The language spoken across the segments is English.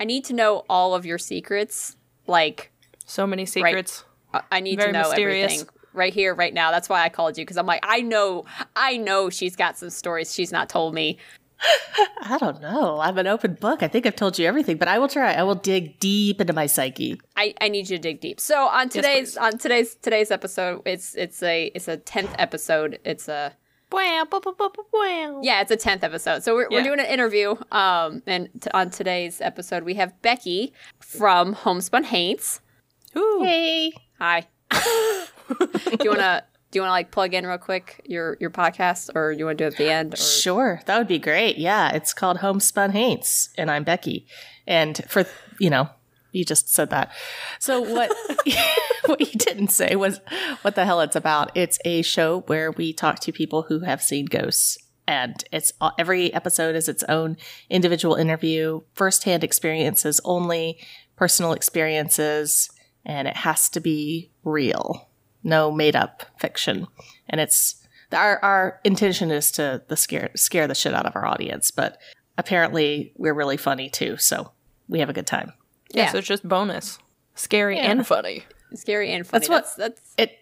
I need to know all of your secrets. Like, So many secrets. I- I need Very to know mysterious. everything right here, right now. That's why I called you because I'm like, I know, I know she's got some stories she's not told me. I don't know. I'm an open book. I think I've told you everything, but I will try. I will dig deep into my psyche. I, I need you to dig deep. So on today's on today's today's episode, it's it's a it's a tenth episode. It's a Yeah, it's a tenth episode. So we're, we're doing an interview. Um, and t- on today's episode, we have Becky from Homespun Haints. Ooh. Hey. Hi. do you wanna do you wanna like plug in real quick your your podcast, or you wanna do it at the end? Or Sure, that would be great. Yeah, it's called Homespun Haints, and I'm Becky. And for you know, you just said that. So what? what you didn't say was what the hell it's about. It's a show where we talk to people who have seen ghosts, and it's uh, every episode is its own individual interview, firsthand experiences only, personal experiences, and it has to be real, no made up fiction. And it's our our intention is to the scare scare the shit out of our audience, but apparently we're really funny too, so we have a good time. Yeah, Yeah. so it's just bonus. Scary and funny. Scary and funny. That's what- that's, that's It,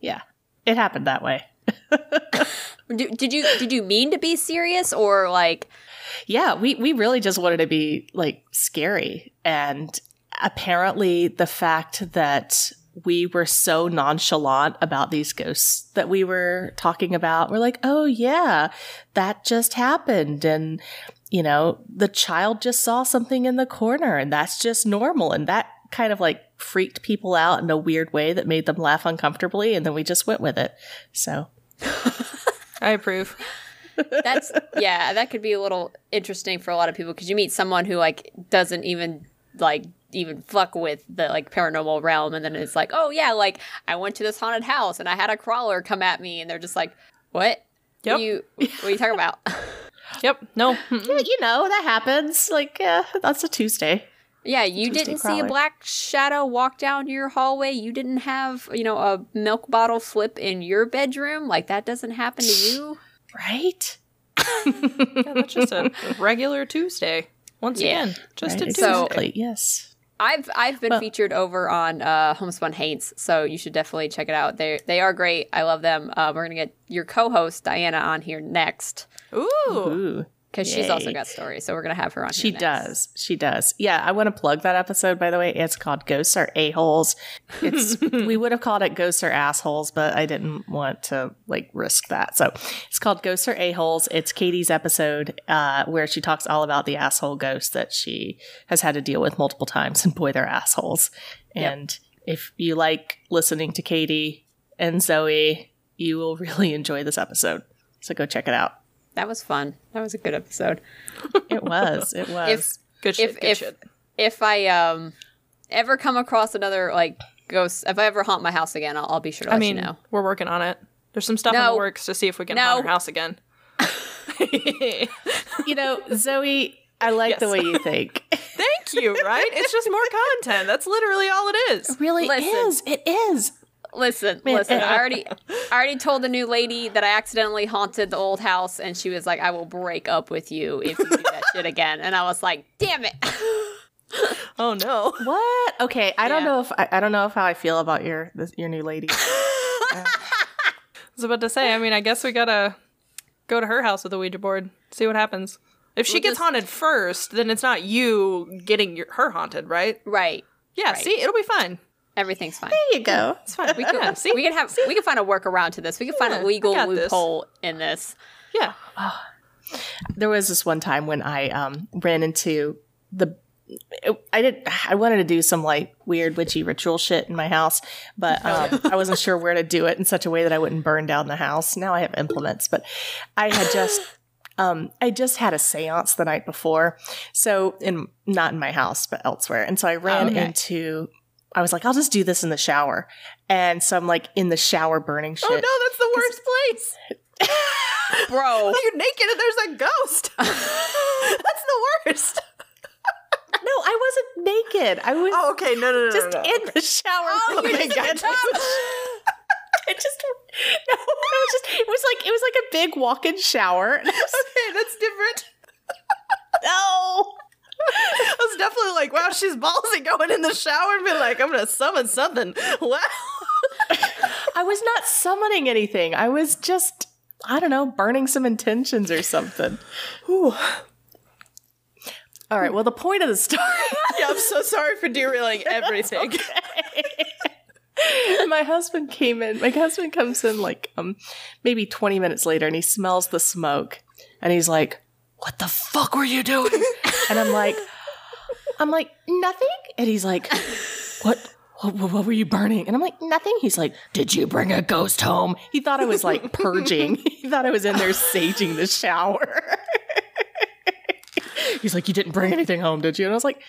yeah, it happened that way. Do, did you did you mean to be serious or like Yeah, we we really just wanted to be like scary, and apparently the fact that we were so nonchalant about these ghosts that we were talking about, we're like, oh yeah, that just happened, and you know, the child just saw something in the corner, and that's just normal, and that kind of like freaked people out in a weird way that made them laugh uncomfortably, and then we just went with it. So I approve. that's yeah that could be a little interesting for a lot of people because you meet someone who like doesn't even like even fuck with the like paranormal realm and then it's like oh yeah like i went to this haunted house and i had a crawler come at me and they're just like what Yep. what are you what are you talking about Yep. No. yeah, you know that happens. Like, uh, that's a Tuesday. Yeah you Tuesday didn't see a black shadow walk down your hallway you didn't have you know a milk bottle flip in your bedroom like that doesn't happen to you Right? Yeah, that's just a, a regular Tuesday. Once Yeah. again, just Right, a Tuesday. exactly. yes. I've I've been Well- featured over on uh, Homespun Haints, so you should definitely check it out. They they are great. I love them. Uh, we're gonna get your co-host Diana on here next Ooh. Ooh. Because she's also got stories. So we're gonna have her on. She does. She does. Yeah, I want to plug that episode, by the way. It's called Ghosts Are A-Holes. It's we would have called it Ghosts Are Assholes, but I didn't want to like risk that. So it's called Ghosts Are A-Holes. It's Katie's episode uh, where she talks all about the asshole ghosts that she has had to deal with multiple times, and boy, they're assholes. And if you like listening to Katie and Zoe, you will really enjoy this episode. So go check it out. That was fun. That was a good episode. It was. It was. If Good shit. if good if shit. if I um ever come across another like ghost, if I ever haunt my house again, I'll, I'll be sure to I let mean, you know. we're working on it. There's some stuff in the works to see if we can No. haunt our house again. you know, Zoe, I like the way you think. Thank you, right? It's just more content. That's literally all it is. really Listen. is. It is. Listen, listen. I already, I already told the new lady that I accidentally haunted the old house, and she was like, "I will break up with you if you do that shit again." And I was like, "Damn it!" Oh no. What? Okay, I don't know if I, I don't know if how I feel about your this, your new lady. Uh, I was about to say, I mean, I guess we gotta go to her house with a Ouija board, see what happens. If she We'll gets just- haunted first, then it's not you getting your, her haunted, right? right. Yeah, Right. see, it'll be fine. Everything's fine. There you go. It's fine. We can, yeah, see, we can have, we can find a workaround to this. We can find Yeah, a legal got this. loophole in this. yeah. There was this one time when I um ran into the. I did. I wanted to do some like weird witchy ritual shit in my house, but um, I wasn't sure where to do it in such a way that I wouldn't burn down the house. Now I have implements, but I had just um, I just had a séance the night before, so in not in my house but elsewhere, and so I ran okay. into. I was like, I'll just do this in the shower, and so I'm like in the shower burning oh, shit. Oh no, that's the worst place. Bro, You're naked and there's a ghost. that's the worst. No, I wasn't naked. I was Oh, okay. No, no, no, just no, no. in the shower. Oh, burning my God. shit. I just no, it was just it was like it was like a big walk-in shower. And I was Okay, that's different. no. I was definitely like, wow, she's ballsy going in the shower and be like, I'm gonna summon something. Wow. I was not summoning anything. I was just, I don't know, burning some intentions or something. Whew. All right. Well, the point of the story. Yeah, I'm so sorry for derailing everything. my husband came in. My husband comes in like um maybe 20 minutes later and he smells the smoke and he's like, "What the fuck were you doing?" And I'm like I'm like, "Nothing." And he's like, "What what, what, were you burning?" And I'm like, "Nothing." He's like, "Did you bring a ghost home?" He thought I was like purging. he thought I was in there saging the shower. he's like, "You didn't bring anything home, did you?" And I was like,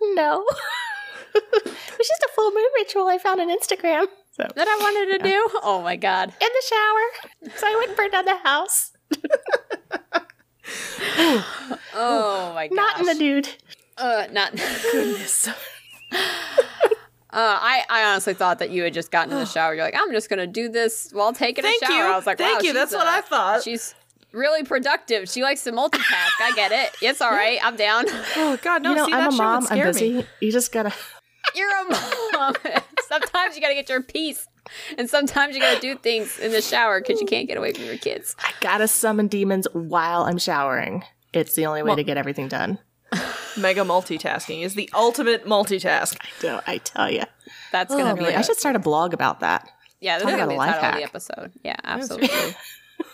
"No." it was just a full moon ritual I found on Instagram. So that I wanted to do. Oh my god. in the shower. So I went and burned down the house. Oh my god. Not in the nude. Uh, not. Goodness. Uh, I, I honestly thought that you had just gotten in the shower. You're like, I'm just gonna do this while taking Thank a shower. you. I was like, Thank wow, you. she's, That's what uh, I thought. She's really productive. She likes to multitask. I get it. It's all right. I'm down. Oh God, no! you know, see, I'm that a mom. I'm scare busy. me. You just gotta. You're a mom. sometimes you gotta get your peace, and sometimes you gotta do things in the shower because you can't get away from your kids. I gotta summon demons while I'm showering. It's the only way to get everything done. Mega multitasking is the ultimate multitask. So I tell you. That's gonna Oh, be. really? a- I should start a blog about that. yeah, that's talk gonna about be a the life title of the episode. Yeah, absolutely.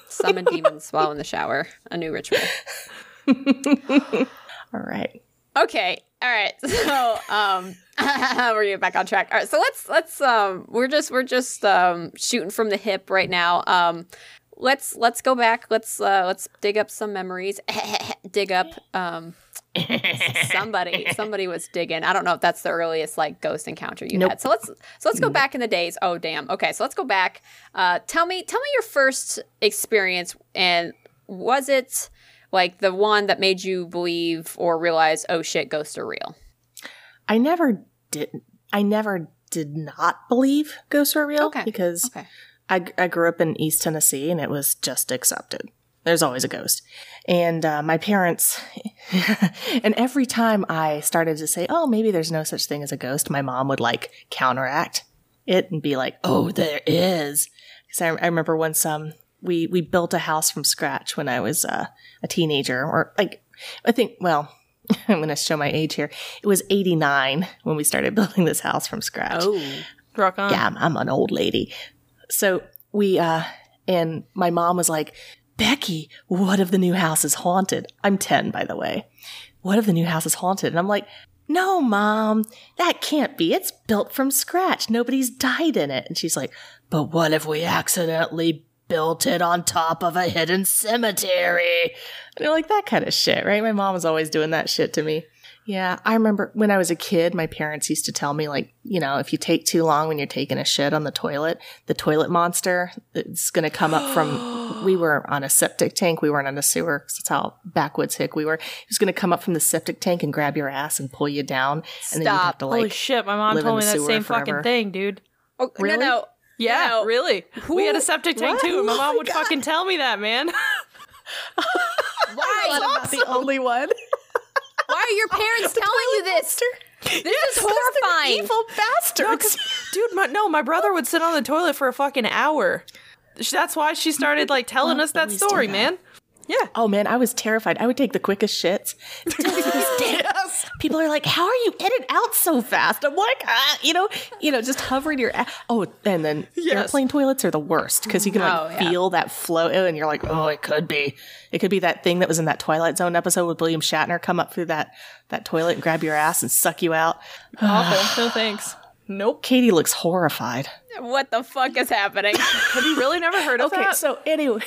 Summon demons while in the shower. A new ritual. All right. Okay. All right. So, um, we're getting back on track. All right. So let's let's um, we're just we're just um shooting from the hip right now. Um, let's let's go back. Let's uh let's dig up some memories. dig up um. somebody somebody was digging. I don't know if that's the earliest like ghost encounter you Nope. had. So let's so let's go back in the days. Oh damn. Okay, so let's go back. Uh tell me tell me your first experience and was it like the one that made you believe or realize oh shit ghosts are real? I never did. I never did not believe ghosts were real Okay. because Okay. I, I grew up in East Tennessee and it was just accepted. There's always a ghost. And uh, my parents, and every time I started to say, oh, maybe there's no such thing as a ghost, my mom would like counteract it and be like, oh, there is. Because I, I remember once um, we, we built a house from scratch when I was uh, a teenager, or like, I think, well, I'm going to show my age here. It was 89 when we started building this house from scratch. Oh. Rock on. Yeah, I'm, I'm an old lady. So we, uh, and my mom was like, Becky, what if the new house is haunted? I'm 10, by the way. What if the new house is haunted? And I'm like, no, mom, that can't be. It's built from scratch. Nobody's died in it. And she's like, but what if we accidentally built it on top of a hidden cemetery? And you're like, that kind of shit, right? My mom was always doing that shit to me. Yeah, I remember when I was a kid, my parents used to tell me, like, you know, if you take too long when you're taking a shit on the toilet, the toilet monster is going to come up from. we were on a septic tank. We weren't on a sewer. 'cause That's how backwoods hick we were. He was going to come up from the septic tank and grab your ass and pull you down. And then you'd have Stop. to, Holy like, shit! My mom told me that same forever. fucking thing, dude. Oh, Really? No, no. Yeah, No. really. we had a septic tank what? too, and my Oh mom my would God. fucking tell me that, man. Why? I'm not the only one. Why are your parents telling you this? This is horrifying. Evil bastards. Dude, my, no, my brother would sit on the toilet for a fucking hour. That's why she started like telling us that story, that. man. Yeah. Oh man, I was terrified. I would take the quickest shits. Still to this day, People are like, "How are you in and out so fast?" I'm like, ah, you know, you know, just hovering your. a- Oh, and then Yes. airplane toilets are the worst because you can like Oh, yeah. feel that flow, and you're like, "Oh, it could be, it could be that thing that was in that Twilight Zone episode with William Shatner come up through that that toilet and grab your ass and suck you out." Awful. no thanks. Nope. Katie looks horrified. What the fuck is happening? Have you really never heard of Okay, that? so anyway.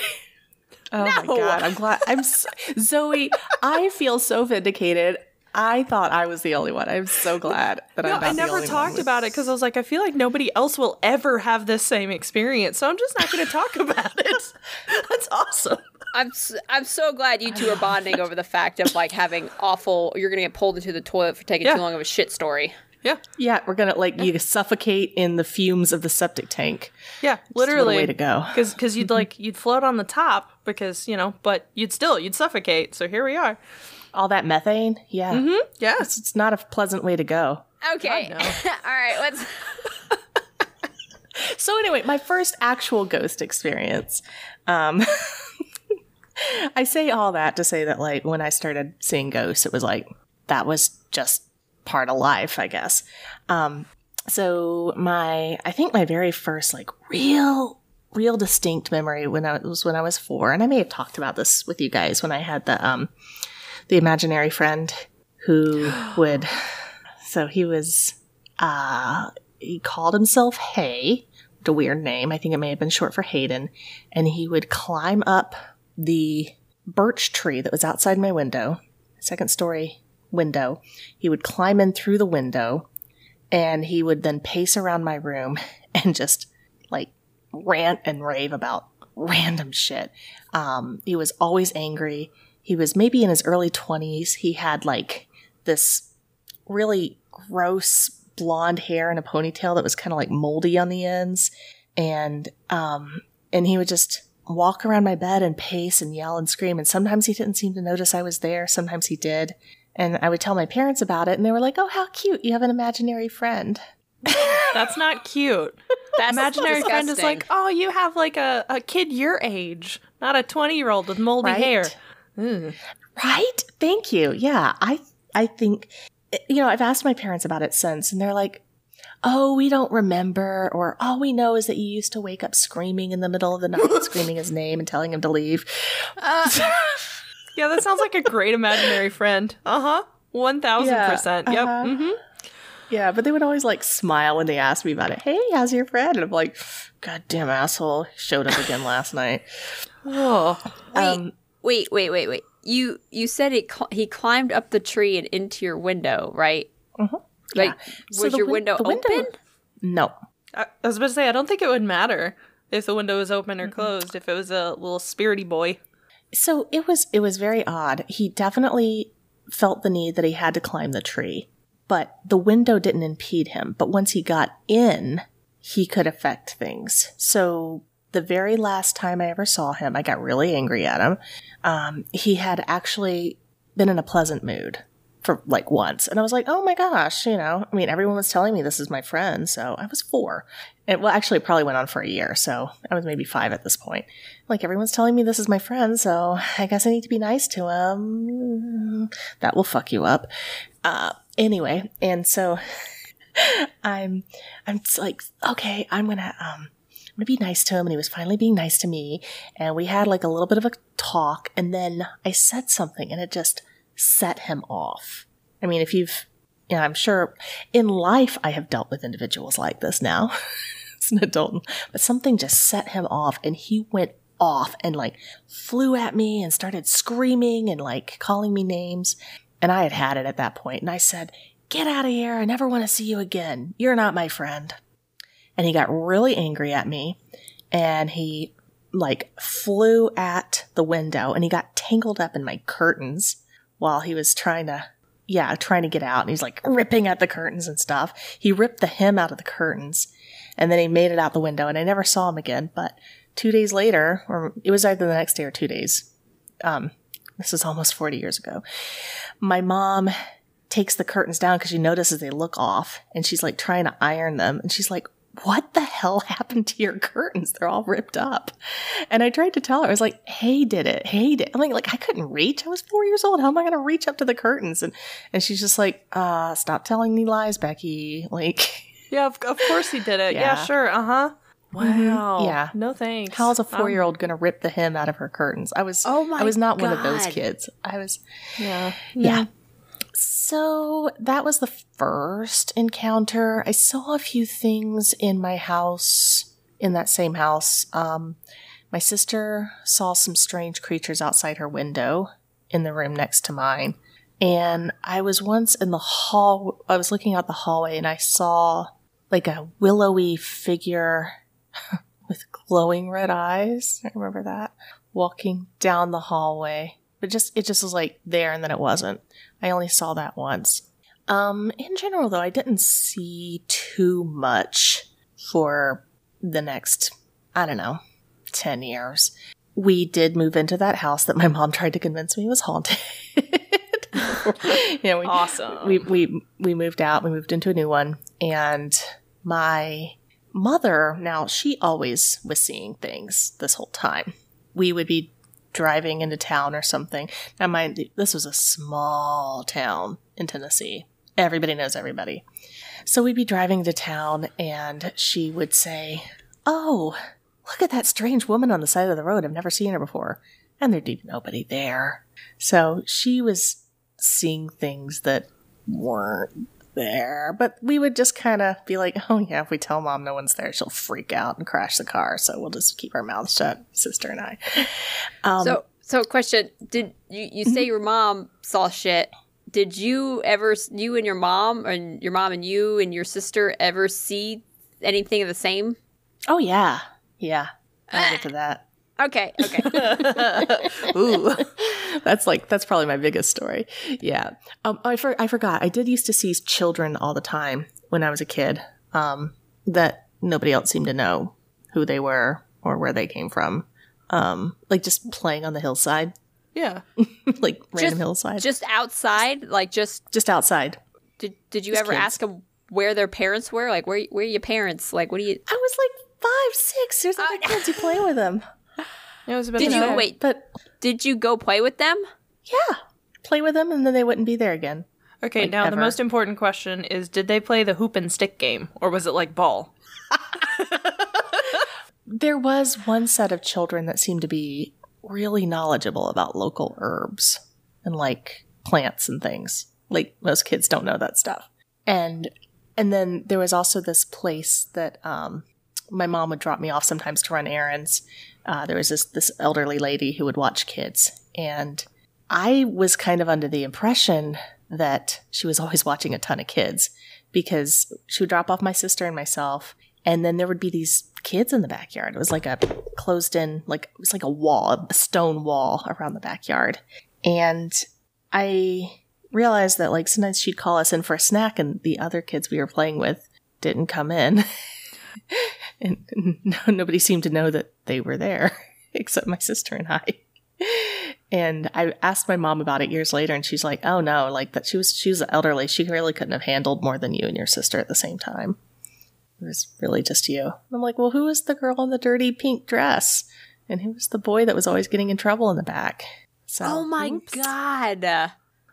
Oh my god, I'm glad. I'm so, Zoe. I feel so vindicated. I thought I was the only one. I'm so glad that No, I'm not I the never only talked one. about it because I was like, I feel like nobody else will ever have this same experience, so I'm just not going to talk about it. That's awesome. I'm s- I'm so glad you two are bonding over the fact of like having awful. You're gonna get pulled into the toilet for taking Yeah. too long of a shit story. Yeah, Yeah, we're gonna like you suffocate in the fumes of the septic tank. yeah, What a literally. way to go. Because because you'd like you'd float on the top because you know, but you'd still you'd suffocate. So here we are. All that methane, yeah, Mm-hmm. Yeah. it's, it's not a pleasant way to go. Okay. God, All right. Let's. So anyway, my first actual ghost experience. Um, I say all that to say that like when I started seeing ghosts, it was like that was just part of life, I guess. Um, so my, I think my very first like real, real distinct memory when I was when I was four, and I may have talked about this with you guys when I had the um, the imaginary friend who would. So he was, uh, he called himself Hay a weird name. I think it may have been short for Hayden. And he would climb up the birch tree that was outside my window, second story window. He would climb in through the window and he would then pace around my room and just like rant and rave about random shit. Um, he was always angry. He was maybe in his early 20s. He had like this really gross blonde hair and a ponytail that was kind of like moldy on the ends and um and he would just walk around my bed and pace and yell and scream and sometimes he didn't seem to notice I was there sometimes he did and I would tell my parents about it and they were like oh how cute you have an imaginary friend That's not cute. That Imaginary friend is like, oh, you have like a, a kid your age, not a 20 year old with moldy Right? hair. Ugh. right thank you yeah I I think you know I've asked my parents about it since and they're like oh, we don't remember, or all we know is that you used to wake up screaming in the middle of the night, screaming his name and telling him to leave. Uh, Yeah, that sounds like a great imaginary friend. Uh huh. 1000%. Yep. uh-huh. hmm Yeah, but they would always like smile when they asked me about it. Hey, how's your friend? And I'm like, goddamn asshole, showed up again last night. Oh. Wait, Um, wait, wait, wait, wait. You you said it. Cl- he climbed up the tree and into your window, right? Mhm. Like, Yeah. Was the your win- window the window- open? No. I, I was about to say, I don't think it would matter if the window was open or closed, if it was a little spirity boy. So it was it was very odd. He definitely felt the need that he had to climb the tree, but the window didn't impede him. But once he got in, he could affect things. So the very last time I ever saw him, I got really angry at him. Um, he had actually been in a pleasant mood for like once, and I was like, "Oh my gosh!" You know, I mean, everyone was telling me this is my friend, so I was four. It well, actually, it probably went on for a year, so I was maybe five at this point. Like everyone's telling me this is my friend, so I guess I need to be nice to him. That will fuck you up. Uh, anyway, and so I'm, I'm like, okay, I'm gonna, um, I'm gonna be nice to him, and he was finally being nice to me, and we had like a little bit of a talk, and then I said something, and it just set him off. I mean, if you've, you know, I'm sure in life I have dealt with individuals like this now. as an adult, but something just set him off and he went off and like flew at me and started screaming and like calling me names. And I had had it at that point and I said, Get out of here. I never want to see you again. You're not my friend. And he got really angry at me and he like flew at the window and he got tangled up in my curtains while he was trying to yeah, trying to get out. And he's like ripping at the curtains and stuff. He ripped the hem out of the curtains and then he made it out the window and I never saw him again. But two days later, or it was either the next day or two days, um, this is almost 40 years ago, my mom takes the curtains down because she notices they look off and she's like trying to iron them. And she's like, what the hell happened to your curtains? They're all ripped up. And I tried to tell her, I was like, hey, did it? Hey, did I'm like, like I couldn't reach. I was four years old. How am I going to reach up to the curtains? And, and she's just like, uh, stop telling me lies, Becky. Like, Yeah, of, of course he did it. Yeah, Yeah. sure. Uh huh. Wow. Yeah. No thanks. how's a Um, four year old going to rip the hem out of her curtains? I was, Oh my I was not one of those kids. I was, yeah. yeah. So that was the first encounter. I saw a few things in my house, in that same house. Um, my sister saw some strange creatures outside her window in the room next to mine. And I was once in the hall, I was looking out the hallway and I saw like a willowy figure with glowing red eyes. I remember that. Walking down the hallway. But just, it just was like there and then it wasn't. I only saw that once. Um, in general, though, I didn't see too much for the next, I don't know, 10 years. We did move into that house that my mom tried to convince me was haunted. yeah, we, Awesome. we we we moved out. We moved into a new one, and my mother now she always was seeing things this whole time. We would be driving into town or something. Now, mind this was a small town in Tennessee. Everybody knows everybody. So we'd be driving to town, and she would say, "Oh, look at that strange woman on the side of the road. I've never seen her before." And there'd be nobody there. So she was seeing things that weren't there. But we would just kind of be like, oh, yeah, if we tell mom no one's there, she'll freak out and crash the car. So we'll just keep our mouths shut, sister and I. Um, So, so question: Did you you say your mom saw shit? Did you ever, you and your mom, and your mom and you and your sister, ever see anything of the same? oh, yeah. Yeah. I'll get to that. Okay, okay. Ooh, that's like that's probably my biggest story. Yeah. Um, I for, I forgot. I did used to see children all the time when I was a kid. Um, that nobody else seemed to know who they were or where they came from. Um, like just playing on the hillside, yeah. like random Just- hillside, just, just outside, like just just outside. did did you Just ever kids. ask them where their parents were? Like where where are your parents? Like what do you? I was like five, six. There's other kids you play with them. It was about Did you wait? But Did you go play with them? yeah, play with them, and then they wouldn't be there again. Okay, like, now ever. the most important question is did they play the hoop and stick game or was it like ball? There was one set of children that seemed to be really knowledgeable about local herbs and like plants and things. Like most kids don't know that stuff. And and then there was also this place that um my mom would drop me off sometimes to run errands. Uh, there was this this elderly lady who would watch kids, and I was kind of under the impression that she was always watching a ton of kids because she would drop off my sister and myself, and then there would be these kids in the backyard. It was like a closed in, like it was like a wall, a stone wall around the backyard, and I realized that like sometimes she'd call us in for a snack, and the other kids we were playing with didn't come in. and no, nobody seemed to know that they were there except my sister and I. And I asked my mom about it years later, and she's like, "Oh no, like that she was she was elderly. She really couldn't have handled more than you and your sister at the same time. It was really just you." And I'm like, "Well, who was the girl in the dirty pink dress, and who was the boy that was always getting in trouble in the back?" So, Oh my oops. god!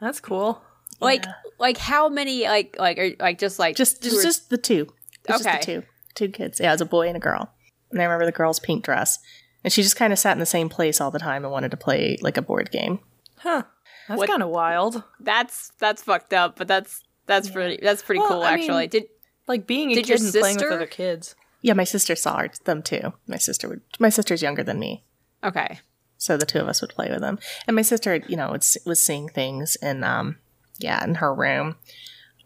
That's cool. Like Yeah. like how many like like are, like just like just just or- just the two. It's Okay. just the two, two kids. Yeah, it was a boy and a girl. And I remember the girl's pink dress, and she just kind of sat in the same place all the time and wanted to play like a board game. Huh. That's kind of wild. that's that's fucked up, but that's that's pretty that's pretty Well, cool I mean- actually. Did Like being a Did your kid and playing with other kids. Yeah, my sister saw them too. My sister would. My sister's younger than me, okay. so the two of us would play with them. And my sister, you know, was, was seeing things in, um, yeah, in her room.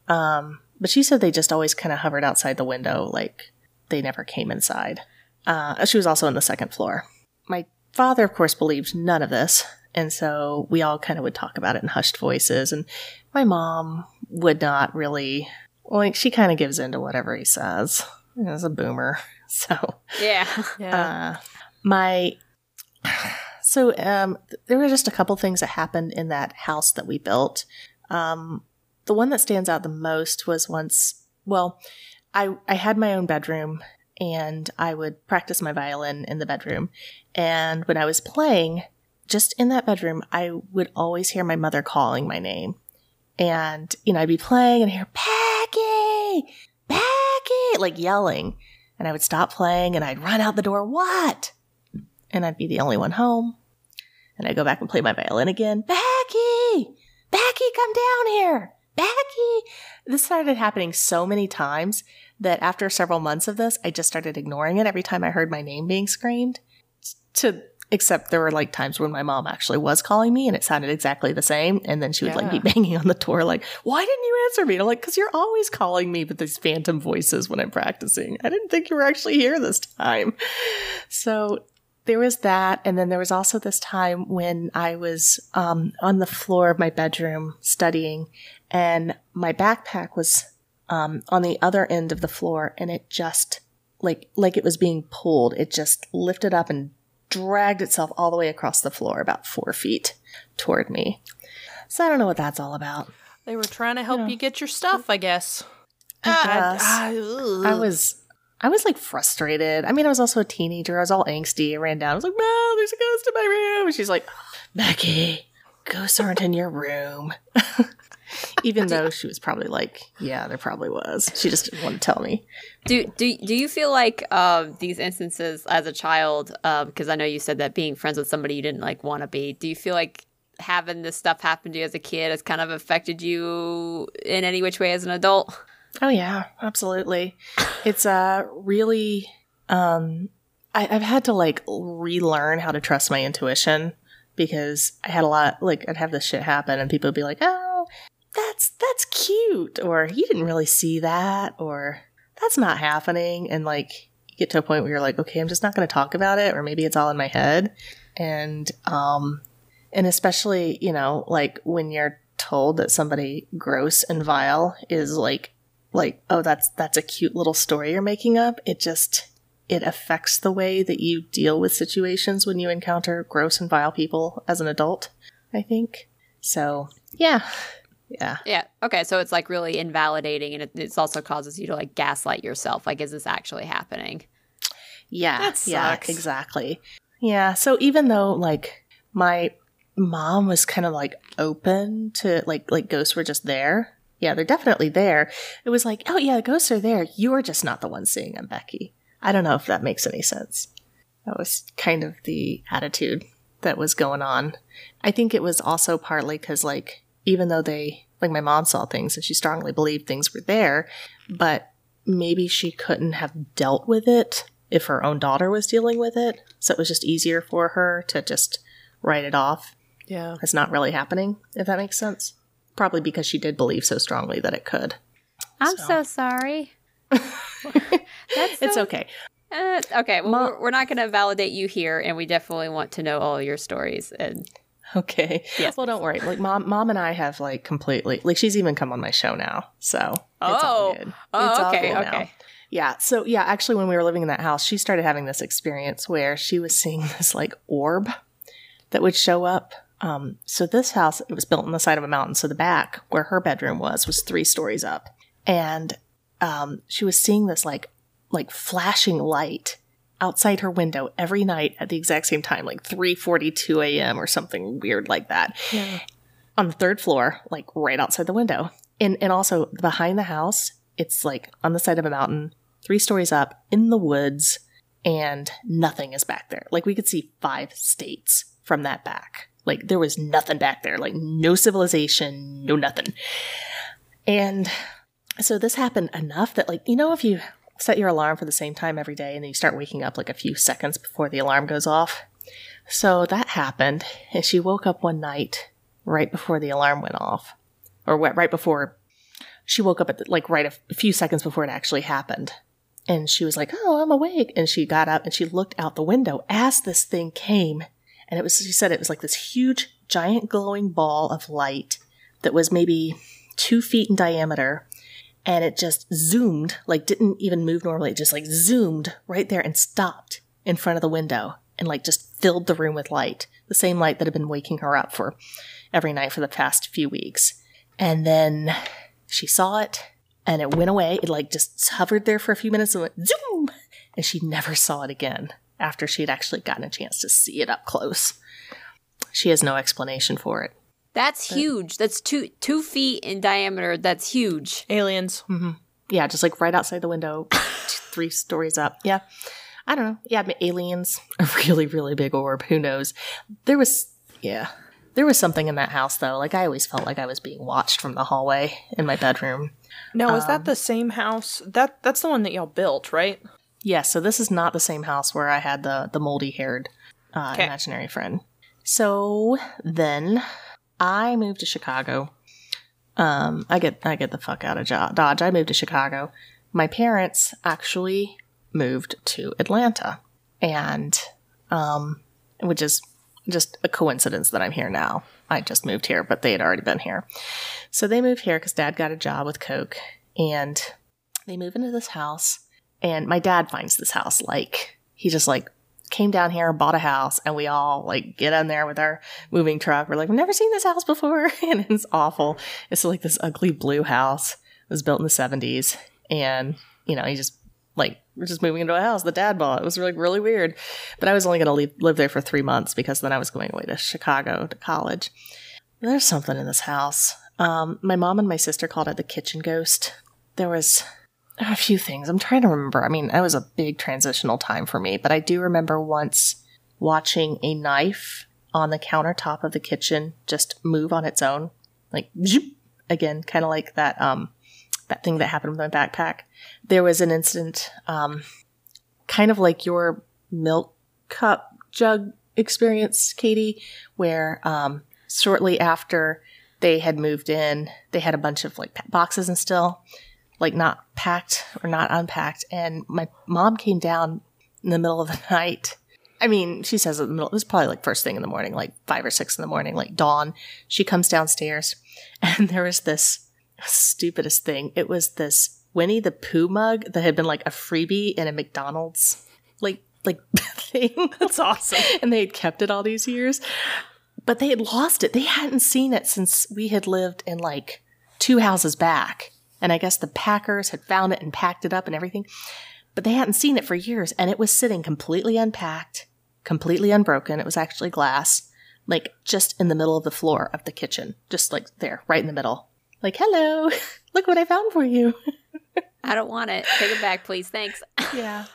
Um, but she said they just always kind of hovered outside the window, like they never came inside. Uh, she was also on the second floor. My father, of course, believed none of this, and so we all kind of would talk about it in hushed voices. And my mom would not really, like, she kind of gives in to whatever he says. As a boomer, so Yeah. Yeah. uh, my so um, there were just a couple things that happened in that house that we built. Um, the one that stands out the most was once. Well, I I had my own bedroom and I would practice my violin in the bedroom. And when I was playing, just in that bedroom, I would always hear my mother calling my name. And you know, I'd be playing and i hear Becky, Becky, like yelling. And I would stop playing and I'd run out the door. What? And I'd be the only one home. And I'd go back and play my violin again. Becky! Becky, come down here! This started happening so many times that after several months of this, I just started ignoring it every time I heard my name being screamed. To except there were like times when my mom actually was calling me and it sounded exactly the same. And then she would like be banging on the door, like, why didn't you answer me? And I'm like, because you're always calling me with these phantom voices when I'm practicing. I didn't think you were actually here this time. So there was that. And then there was also this time when I was um, on the floor of my bedroom studying and my backpack was um, on the other end of the floor and it just like like it was being pulled it just lifted up and dragged itself all the way across the floor about four feet toward me So I don't know what that's all about. They were trying to help you get your stuff, I guess. Yes. Ah, I was I was like frustrated. I mean, I was also a teenager. I was all angsty. I ran down. I was like, Mom, there's a ghost in my room. And she's like, Becky, ghosts aren't in your room. Even though she was probably like, Yeah, there probably was. She just didn't want to tell me. Do do do you feel like um, these instances as a child? Because I know you said that being friends with somebody you didn't like want to be. Do you feel like having this stuff happen to you as a kid has kind of affected you in any which way as an adult? Oh yeah, absolutely. It's uh really um I, I've had to like relearn how to trust my intuition because I had a lot like I'd have this shit happen and people would be like, Oh, that's that's cute or you didn't really see that or that's not happening. And like you get to a point where you're like, okay, I'm just not gonna talk about it, or maybe it's all in my head. And um and especially, you know, like when you're told that somebody gross and vile is like like oh that's that's a cute little story you're making up it just it affects the way that you deal with situations when you encounter gross and vile people as an adult i think. So yeah yeah. Yeah. Okay. So it's like really invalidating, and it it's also causes you to like gaslight yourself. Like, is this actually happening? yeah. That yeah exactly. Yeah. So even though like my mom was kind of like open to like like ghosts were just there. Yeah they're definitely there. It was like oh yeah ghosts are there. You're just not the one seeing them becky. I don't know if that makes any sense. That was kind of the attitude that was going on. I think it was also partly because like even though they like my mom saw things and she strongly believed things were there but maybe she couldn't have dealt with it if her own daughter was dealing with it so it was just easier for her to just write it off yeah. It's not really happening, if that makes sense. Probably because she did believe so strongly that it could. I'm So. so, sorry. That's It's okay. Uh, okay. Well, Ma- we're, we're not going to validate you here, and we definitely want to know all your stories. And Okay. Yes, Well, don't worry. Like mom, mom and I have like completely like she's even come on my show now, so it's all Oh. good. oh, It's all okay, now. okay. Yeah. So yeah, actually, when we were living in that house, she started having this experience where she was seeing this like orb that would show up. Um, so this house it was built on the side of a mountain. So the back where her bedroom was was three stories up, and um, she was seeing this like like flashing light outside her window every night at the exact same time, like three forty two a.m. or something weird like that Yeah. on the third floor, like right outside the window. And and also behind the house, it's like on the side of a mountain, three stories up in the woods, and nothing is back there. Like we could see five states from that back. Like there was nothing back there, like no civilization, no nothing. And so this happened enough that like, you know, if you set your alarm for the same time every day and then you start waking up like a few seconds before the alarm goes off. So that happened, and she woke up one night right before the alarm went off, or right before she woke up at the, like right a few seconds before it actually happened. And she was like, "Oh, I'm awake." And she got up and she looked out the window as this thing came, and it was. She said it was like this huge, giant, glowing ball of light that was maybe two feet in diameter, and it just zoomed, like didn't even move normally. It just like zoomed right there and stopped in front of the window and like just filled the room with light, the same light that had been waking her up for every night for the past few weeks. And then she saw it and it went away. It like just hovered there for a few minutes and went zoom. And she never saw it again after she had actually gotten a chance to see it up close. She has no explanation for it. That's huge. That's two two feet in diameter. That's huge. Aliens. Yeah, just like right outside the window, three stories up. Yeah. I don't know. Yeah, but aliens, a really, really big orb. Who knows? There was, yeah. There was something in that house, though. Like, I always felt like I was being watched from the hallway in my bedroom. No, is Um, that the same house? That that's the one that y'all built, right? Yeah, so this is not the same house where I had the, the moldy haired uh, 'Kay. imaginary friend. So then I moved to Chicago. Um, I get I get the fuck out of Dodge. I moved to Chicago. My parents actually moved to Atlanta, and um, which is just a coincidence that I'm here now. I just moved here, but they had already been here. So they moved here because Dad got a job with Coke, and they move into this house. And my dad finds this house like he just like came down here, bought a house, and we all like get in there with our moving truck. We're like, we've never seen this house before. And it's awful. It's like this ugly blue house. It was built in the 70s. And, you know, he just like, we're just moving into a house the dad bought. It was like really weird. But I was only going to live there for three months because then I was going away to Chicago to college. There's something in this house. Um, my mom and my sister called it the kitchen ghost. There was a few things. I'm trying to remember. I mean, that was a big transitional time for me, but I do remember once watching a knife on the countertop of the kitchen just move on its own, like zoop, again, kind of like that um that thing that happened with my backpack. There was an incident, um, kind of like your milk cup jug experience, Katie, where um, shortly after they had moved in, they had a bunch of like boxes and still like not packed or not unpacked. And my mom came down in the middle of the night. I mean, she says in the middle, it was probably like first thing in the morning, like five or six in the morning, like dawn. She comes downstairs and there was this stupidest thing. It was this Winnie the Pooh mug that had been like a freebie in a McDonald's like like thing. That's awesome. and they had kept it all these years. But they had lost it. They hadn't seen it since we had lived in like two houses back. And I guess the packers had found it and packed it up and everything. But they hadn't seen it for years. And it was sitting completely unpacked, completely unbroken. It was actually glass, like just in the middle of the floor of the kitchen, just like there, right in the middle. Like, hello, look what I found for you. I don't want it. Take it back, please. Thanks. yeah.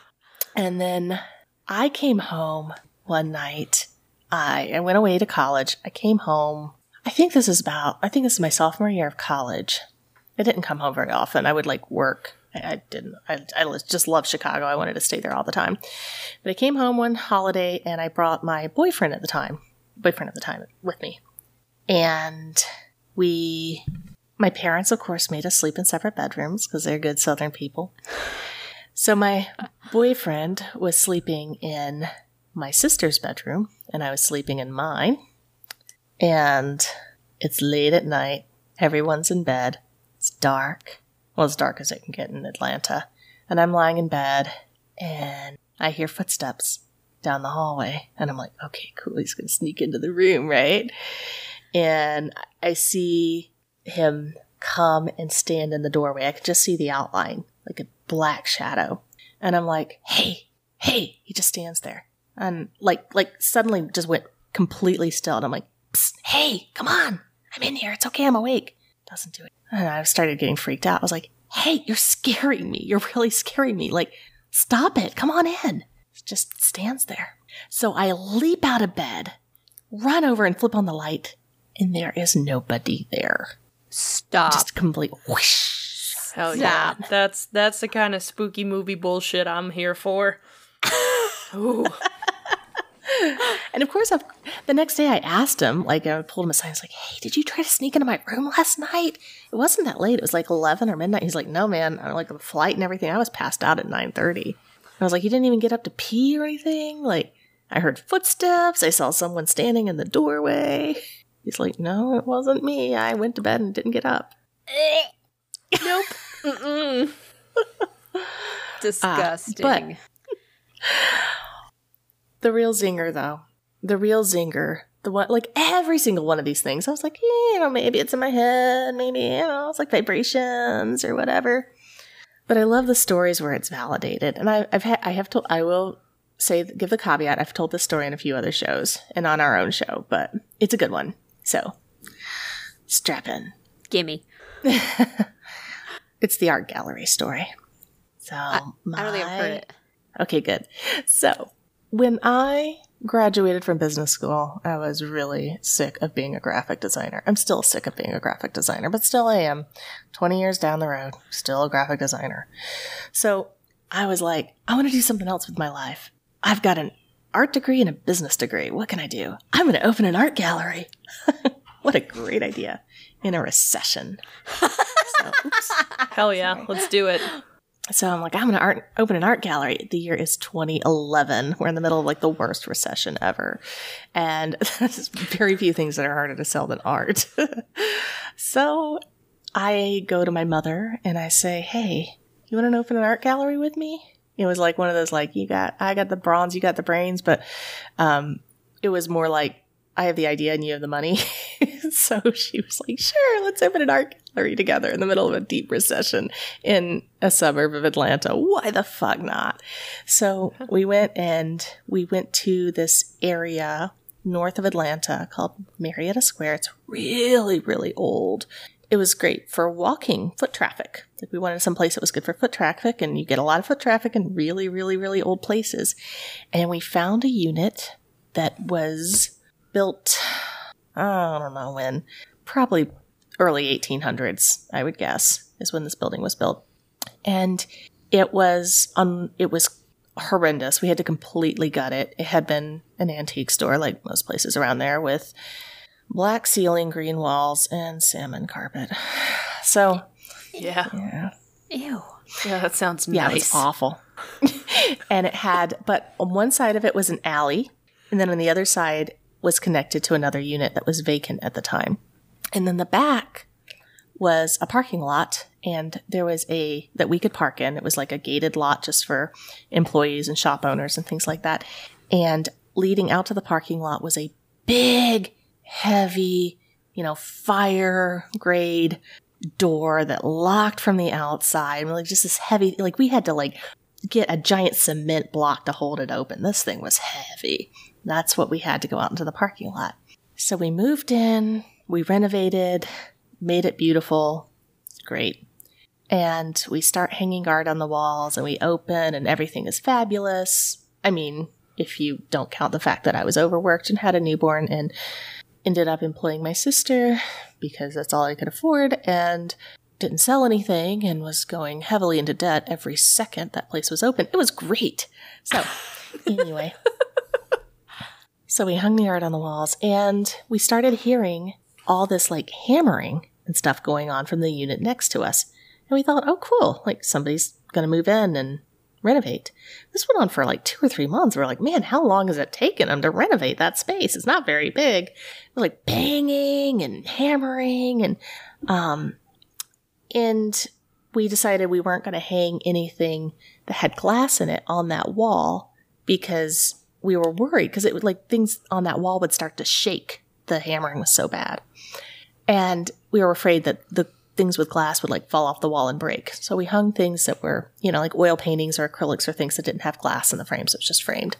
And then I came home one night. I, I went away to college. I came home. I think this is about, I think this is my sophomore year of college. I didn't come home very often. I would like work. I, I didn't, I, I just love Chicago. I wanted to stay there all the time. But I came home one holiday and I brought my boyfriend at the time, boyfriend at the time with me. And we, my parents, of course, made us sleep in separate bedrooms because they're good Southern people. So my boyfriend was sleeping in my sister's bedroom and I was sleeping in mine. And it's late at night. Everyone's in bed. It's dark. Well, as dark as it can get in Atlanta. And I'm lying in bed and I hear footsteps down the hallway. And I'm like, okay, cool. He's going to sneak into the room, right? And I see him come and stand in the doorway. I could just see the outline, like a black shadow. And I'm like, hey, hey, he just stands there. And like, like suddenly just went completely still. And I'm like, hey, come on. I'm in here. It's okay. I'm awake. Doesn't do it. And I started getting freaked out. I was like, hey, you're scaring me. You're really scaring me. Like, stop it. Come on in. It just stands there. So I leap out of bed, run over and flip on the light, and there is nobody there. Stop. Just complete whoosh. Hell yeah. That's that's the kind of spooky movie bullshit I'm here for. Ooh. And of course, I've, the next day I asked him, like I pulled him aside. I was like, "Hey, did you try to sneak into my room last night? It wasn't that late. It was like eleven or midnight." He's like, "No, man. I'm like the flight and everything. I was passed out at nine 30. I was like, "You didn't even get up to pee or anything? Like, I heard footsteps. I saw someone standing in the doorway." He's like, "No, it wasn't me. I went to bed and didn't get up." nope. Uh, Disgusting. but- The real zinger, though, the real zinger, the one, like every single one of these things, I was like, yeah, you know, maybe it's in my head, maybe, you know, it's like vibrations or whatever. But I love the stories where it's validated. And I, I've had, I have told, I will say, give the caveat, I've told this story in a few other shows and on our own show, but it's a good one. So strap in. Gimme. It's the art gallery story. So I don't think I've heard it. Okay, good. So, when I graduated from business school, I was really sick of being a graphic designer. I'm still sick of being a graphic designer, but still I am. 20 years down the road, still a graphic designer. So, I was like, I want to do something else with my life. I've got an art degree and a business degree. What can I do? I'm going to open an art gallery. what a great idea in a recession. So. Hell yeah. Let's do it. So I'm like, I'm gonna art open an art gallery. The year is 2011. We're in the middle of like the worst recession ever, and there's very few things that are harder to sell than art. so I go to my mother and I say, Hey, you want to open an art gallery with me? It was like one of those like you got I got the bronze, you got the brains, but um it was more like I have the idea and you have the money. so she was like, sure, let's open an art together in the middle of a deep recession in a suburb of Atlanta. Why the fuck not? So we went and we went to this area north of Atlanta called Marietta Square. It's really, really old. It was great for walking foot traffic. Like we wanted some place that was good for foot traffic, and you get a lot of foot traffic in really, really, really old places. And we found a unit that was built, I don't know when, probably early 1800s, I would guess, is when this building was built. And it was on, it was horrendous. We had to completely gut it. It had been an antique store, like most places around there, with black ceiling, green walls, and salmon carpet. So, Yeah. yeah, Ew. Yeah, that sounds yeah, it was awful. and it had, but on one side of it was an alley, and then on the other side was connected to another unit that was vacant at the time. And then the back was a parking lot, and there was a that we could park in. It was like a gated lot just for employees and shop owners and things like that. And leading out to the parking lot was a big, heavy, you know, fire grade door that locked from the outside. And Like just this heavy, like we had to like get a giant cement block to hold it open. This thing was heavy. That's what we had to go out into the parking lot. So we moved in, we renovated, made it beautiful. Great. And we start hanging art on the walls and we open and everything is fabulous. I mean, if you don't count the fact that I was overworked and had a newborn and ended up employing my sister because that's all I could afford and didn't sell anything and was going heavily into debt every second that place was open. It was great. So, anyway. so we hung the art on the walls and we started hearing all this like hammering and stuff going on from the unit next to us. And we thought, oh, cool. Like somebody's going to move in and renovate. This went on for like two or three months. We're like, man, how long has it taken them to renovate that space? It's not very big. We're like banging and hammering and, um, and we decided we weren't going to hang anything that had glass in it on that wall because we were worried because it would like things on that wall would start to shake. The hammering was so bad. And we were afraid that the things with glass would like fall off the wall and break. So we hung things that were, you know, like oil paintings or acrylics or things that didn't have glass in the frame, so it was just framed.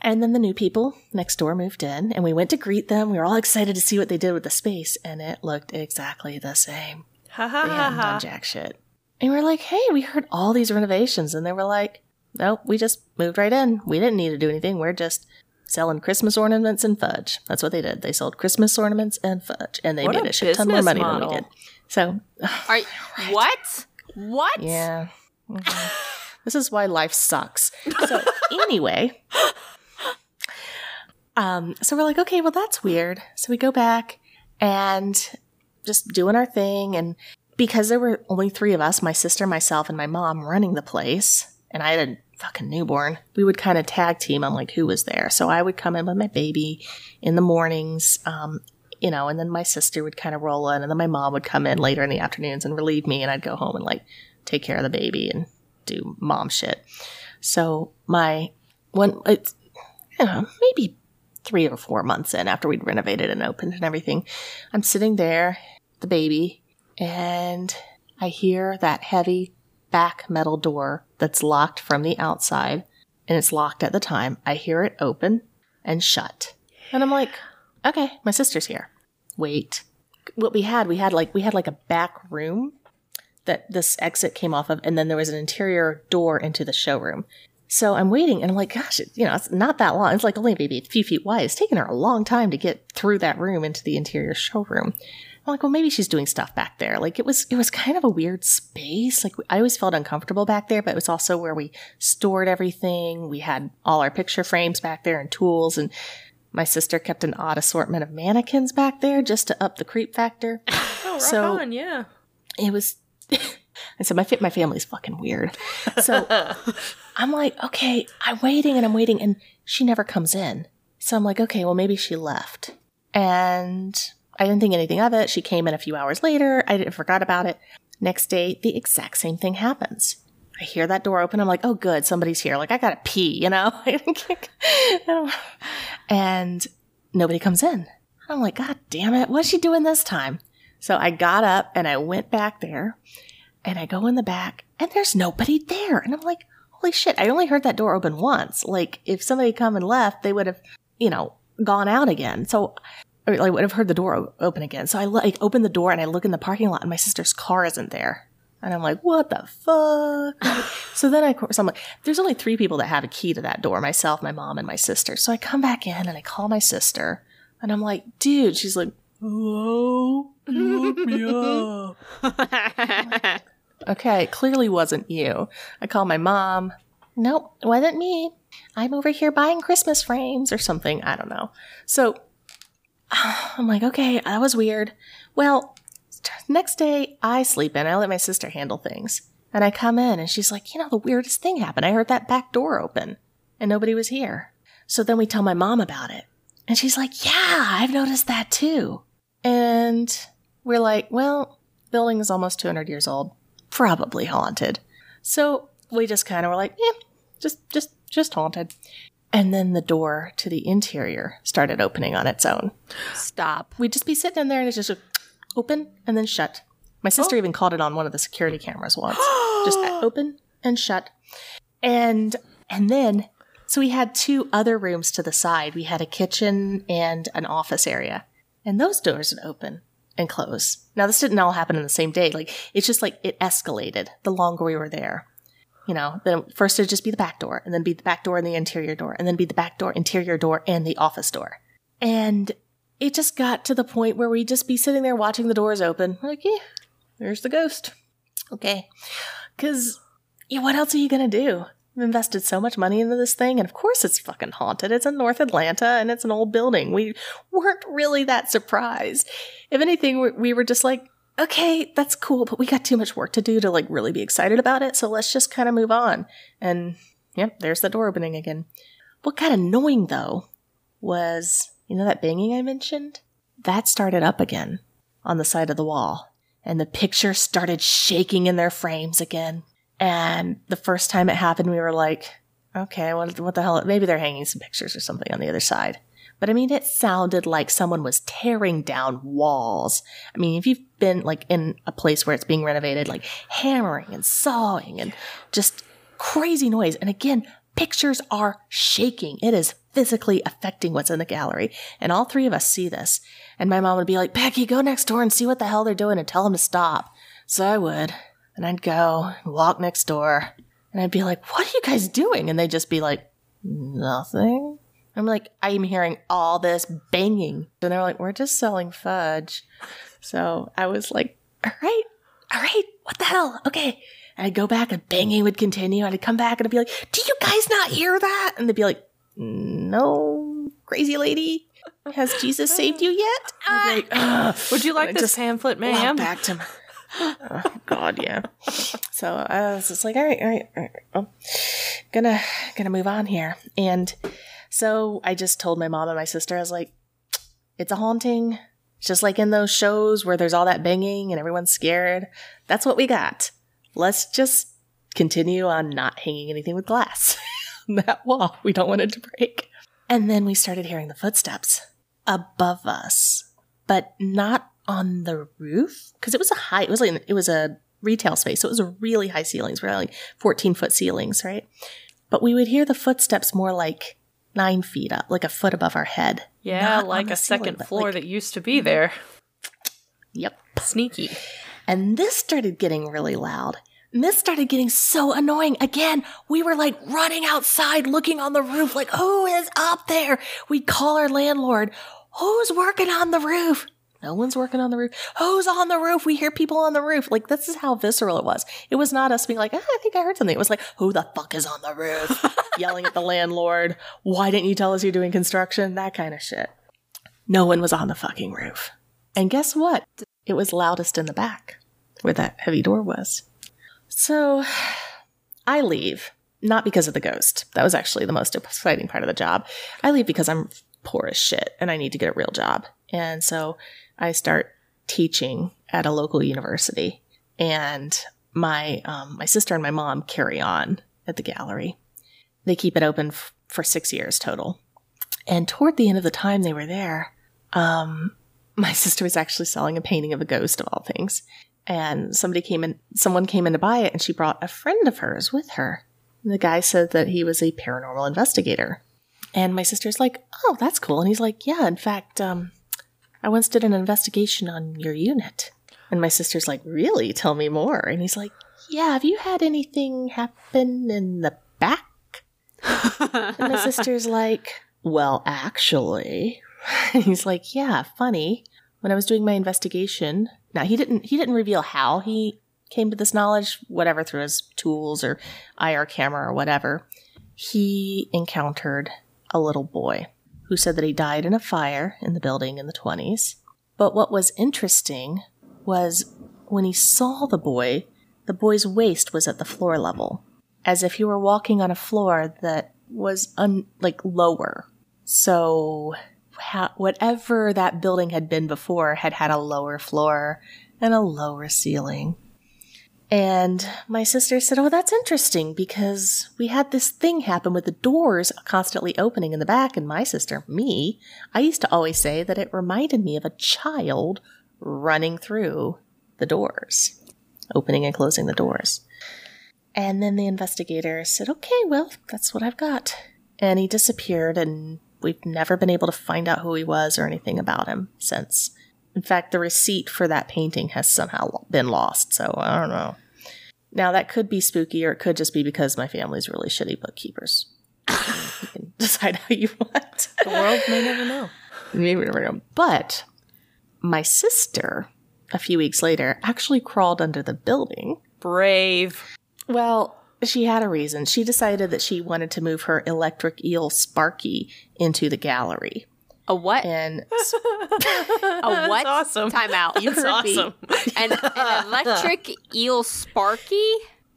And then the new people next door moved in and we went to greet them. We were all excited to see what they did with the space, and it looked exactly the same. Ha ha They ha hadn't done jack shit. And we're like, hey, we heard all these renovations. And they were like, nope, we just moved right in. We didn't need to do anything. We're just selling Christmas ornaments and fudge. That's what they did. They sold Christmas ornaments and fudge. And they What made a a shit ton more money than model. we did. So, Are what? What? yeah. Mhm. this is why life sucks. So, anyway. Um, so we're like, okay, well, that's weird. So we go back and just doing our thing. And because there were only three of us, my sister, myself, and my mom running the place, and I had a fucking newborn, we would kind of tag team on like who was there. So I would come in with my baby in the mornings, um, you know, and then my sister would kind of roll in, and then my mom would come in later in the afternoons and relieve me, and I'd go home and like take care of the baby and do mom shit. So my one, it's, don't know, maybe three or four months in after we'd renovated and opened and everything, I'm sitting there, the baby, and I hear that heavy back metal door that's locked from the outside, and it's locked at the time. I hear it open and shut. And I'm like, okay, my sister's here. Wait. What we had, we had like we had like a back room that this exit came off of, and then there was an interior door into the showroom. So I'm waiting, and I'm like, gosh, it, you know, it's not that long. It's like only maybe a few feet wide. It's taken her a long time to get through that room into the interior showroom. I'm like, well, maybe she's doing stuff back there. Like it was, it was kind of a weird space. Like I always felt uncomfortable back there, but it was also where we stored everything. We had all our picture frames back there and tools, and my sister kept an odd assortment of mannequins back there just to up the creep factor. Oh, rock So- on, yeah. it was I said, my my family's fucking weird so i'm like okay i'm waiting and i'm waiting and she never comes in so i'm like okay well maybe she left and i didn't think anything of it she came in a few hours later i didn't forgot about it next day the exact same thing happens i hear that door open. I'm like, oh, good, somebody's here. Like, I gotta pee, you know? and nobody comes in. I'm like, God damn it, what's she doing this time? So I got up and I went back there and I go in the back and there's nobody there. And I'm like, holy shit, I only heard that door open once. Like, if somebody come and left, they would have, you know, gone out again. So I would have heard the door open again. So I like open the door and I look in the parking lot and my sister's car isn't there. And I'm like, what the fuck? so then I, of course, I'm like, there's only three people that have a key to that door myself, my mom, and my sister. So I come back in and I call my sister and I'm like, dude, she's like, hello, look me up. okay, it clearly wasn't you. I call my mom. Nope, it wasn't me. I'm over here buying Christmas frames or something. I don't know. So I'm like, okay, that was weird. Well, next day I sleep in. I let my sister handle things. And I come in and she's like, you know, the weirdest thing happened. I heard that back door open and nobody was here. So then we tell my mom about it. And she's like, yeah, I've noticed that too. And we're like, well, building is almost 200 years old. Probably haunted. So we just kind of were like, yeah, just, just, just haunted. And then the door to the interior started opening on its own. Stop. We'd just be sitting in there and it's just open and then shut. My sister oh. even caught it on one of the security cameras once. just open and shut. And and then so we had two other rooms to the side. We had a kitchen and an office area. And those doors would open and close. Now this didn't all happen in the same day. Like it's just like it escalated the longer we were there. You know, then first it'd just be the back door, and then be the back door and the interior door, and then be the back door, interior door, and the office door. And it just got to the point where we'd just be sitting there watching the doors open. Like, yeah, there's the ghost. Okay. Because, yeah, what else are you going to do? We've invested so much money into this thing, and of course it's fucking haunted. It's in North Atlanta, and it's an old building. We weren't really that surprised. If anything, we- we were just like, okay, that's cool, but we got too much work to do to like really be excited about it, so let's just kind of move on. And, yep, there's the door opening again. What got annoying, though, was you know that banging I mentioned? That started up again on the side of the wall, and the pictures started shaking in their frames again. And the first time it happened, we were like, okay, what, what the hell? Maybe they're hanging some pictures or something on the other side. But I mean, it sounded like someone was tearing down walls. I mean, if you've been like in a place where it's being renovated, like hammering and sawing and just crazy noise. And again, pictures are shaking. It is physically affecting what's in the gallery. And all three of us see this. And my mom would be like, Becky, go next door and see what the hell they're doing and tell them to stop. So I would. And I'd go and walk next door. And I'd be like, what are you guys doing? And they'd just be like, nothing. I'm like, I'm hearing all this banging. And they're like, we're just selling fudge. So I was like, all right, all right, what the hell? Okay. And I'd go back and banging would continue. And I'd come back and I'd be like, do you guys not hear that? And they'd be like, no, crazy lady. Has Jesus saved you yet? Like. Would you like this pamphlet, ma'am? back to my. Oh God, yeah. So I was just like, all right, all right, all right. I'm gonna gonna move on here, and so I just told my mom and my sister, I was like, it's a haunting. It's just like in those shows where there's all that banging and everyone's scared. That's what we got. Let's just continue on not hanging anything with glass on that wall. We don't want it to break. And then we started hearing the footsteps above us, but not on the roof because it was a high. It was like it was a retail space, so it was really high ceilings. We're like fourteen foot ceilings, right? But we would hear the footsteps more like nine feet up, like a foot above our head. Yeah, Not like a ceiling, second floor like- that used to be there. Yep. Sneaky. And this started getting really loud. And this started getting so annoying. Again, we were like running outside looking on the roof, like, who is up there? We'd call our landlord. Who's working on the roof? No one's working on the roof. Who's on the roof? We hear people on the roof. Like, this is how visceral it was. It was not us being like, ah, I think I heard something. It was like, who the fuck is on the roof? Yelling at the landlord. Why didn't you tell us you're doing construction? That kind of shit. No one was on the fucking roof. And guess what? It was loudest in the back where that heavy door was. So I leave, not because of the ghost. That was actually the most exciting part of the job. I leave because I'm poor as shit and I need to get a real job. And so I start teaching at a local university. And my um, my sister and my mom carry on at the gallery. They keep it open f- for six years total. And toward the end of the time they were there, um, my sister was actually selling a painting of a ghost of all things. And somebody came in, someone came in to buy it, and she brought a friend of hers with her. And the guy said that he was a paranormal investigator. And my sister's like, "Oh, that's cool." And he's like, "Yeah, in fact, um, I once did an investigation on your unit." And my sister's like, Really? Tell me more. And he's like, Yeah, have you had anything happen in the back? and my sister's like, Well, actually. And he's like, Yeah, funny. When I was doing my investigation, now he didn't he didn't reveal how he came to this knowledge, whatever through his tools or IR camera or whatever. He encountered a little boy who said that he died in a fire in the building in the 20s. But what was interesting was when he saw the boy, the boy's waist was at the floor level, as if he were walking on a floor that was un- like lower. So ha- whatever that building had been before had had a lower floor and a lower ceiling. And my sister said, Oh, that's interesting because we had this thing happen with the doors constantly opening in the back. And my sister, me, I used to always say that it reminded me of a child running through the doors, opening and closing the doors. And then the investigator said, Okay, well, that's what I've got. And he disappeared, and we've never been able to find out who he was or anything about him since. In fact, the receipt for that painting has somehow been lost, so I don't know. Now, that could be spooky, or it could just be because my family's really shitty bookkeepers. you can decide how you want. The world may never know. Maybe never know. But my sister, a few weeks later, actually crawled under the building. Brave. Well, she had a reason. She decided that she wanted to move her electric eel Sparky into the gallery. A what? And a what? That's awesome. Time out. You That's heard me. awesome. An, an electric eel Sparky?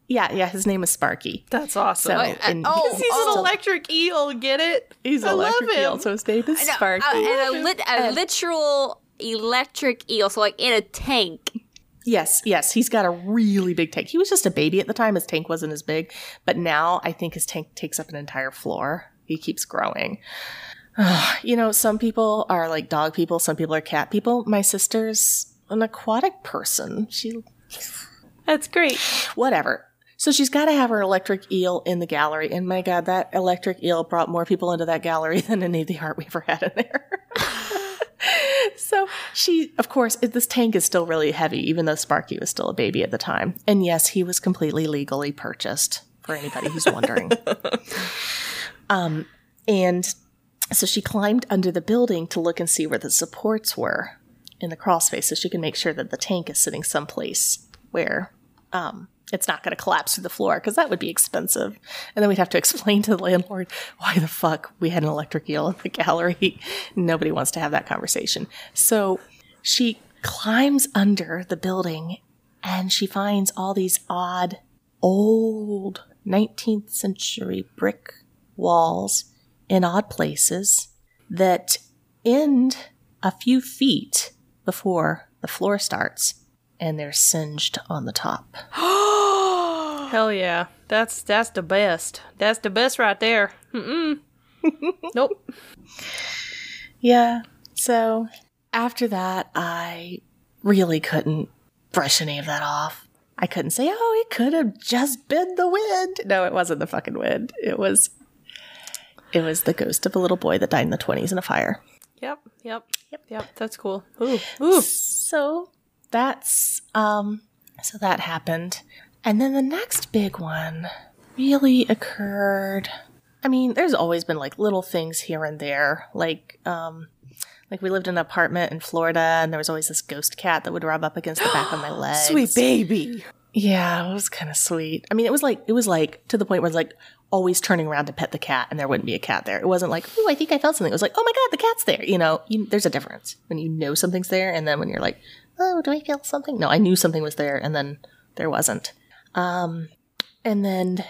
yeah, yeah, his name is Sparky. That's awesome. So, What? and Oh, He's oh. an electric eel, get it? he's an love electric eel, so his name is Sparky. uh, and a, lit, a literal electric eel, so like in a tank. Yes, yes, he's got a really big tank. He was just a baby at the time. His tank wasn't as big, but now I think his tank takes up an entire floor. He keeps growing. you know, some people are like dog people, some people are cat people. My sister's an aquatic person. She, That's great. whatever. So she's got to have her electric eel in the gallery. And my God, that electric eel brought more people into that gallery than any of the art we ever had in there. so she, of course, this tank is still really heavy, even though Sparky was still a baby at the time. And yes, he was completely legally purchased for anybody who's wondering. um, and so she climbed under the building to look and see where the supports were in the crawl space so she can make sure that the tank is sitting someplace where um, it's not going to collapse through the floor because that would be expensive. And then we'd have to explain to the landlord why the fuck we had an electric eel in the gallery. Nobody wants to have that conversation. So she climbs under the building and she finds all these odd, old 19th century brick walls in odd places that end a few feet before the floor starts and they're singed on the top. Hell yeah. That's that's the best. That's the best right there. Mm-mm. nope. Yeah. So after that, I really couldn't brush any of that off. I couldn't say, oh, it could have just been the wind. No, it wasn't the fucking wind. It was it was the ghost of a little boy that died in the 20s in a fire. Yep. Yep. Yep. Yep. That's cool. Ooh. Ooh. So that's um so that happened. And then the next big one really occurred. I mean, there's always been like little things here and there. Like um like we lived in an apartment in Florida and there was always this ghost cat that would rub up against the back of my leg. Sweet baby. Yeah, it was kind of sweet. I mean, it was like it was like to the point where it's like always turning around to pet the cat, and there wouldn't be a cat there. It wasn't like, oh, I think I felt something. It was like, oh my god, the cat's there. You know, you, there's a difference when you know something's there, and then when you're like, oh, do I feel something? No, I knew something was there, and then there wasn't. Um, and then,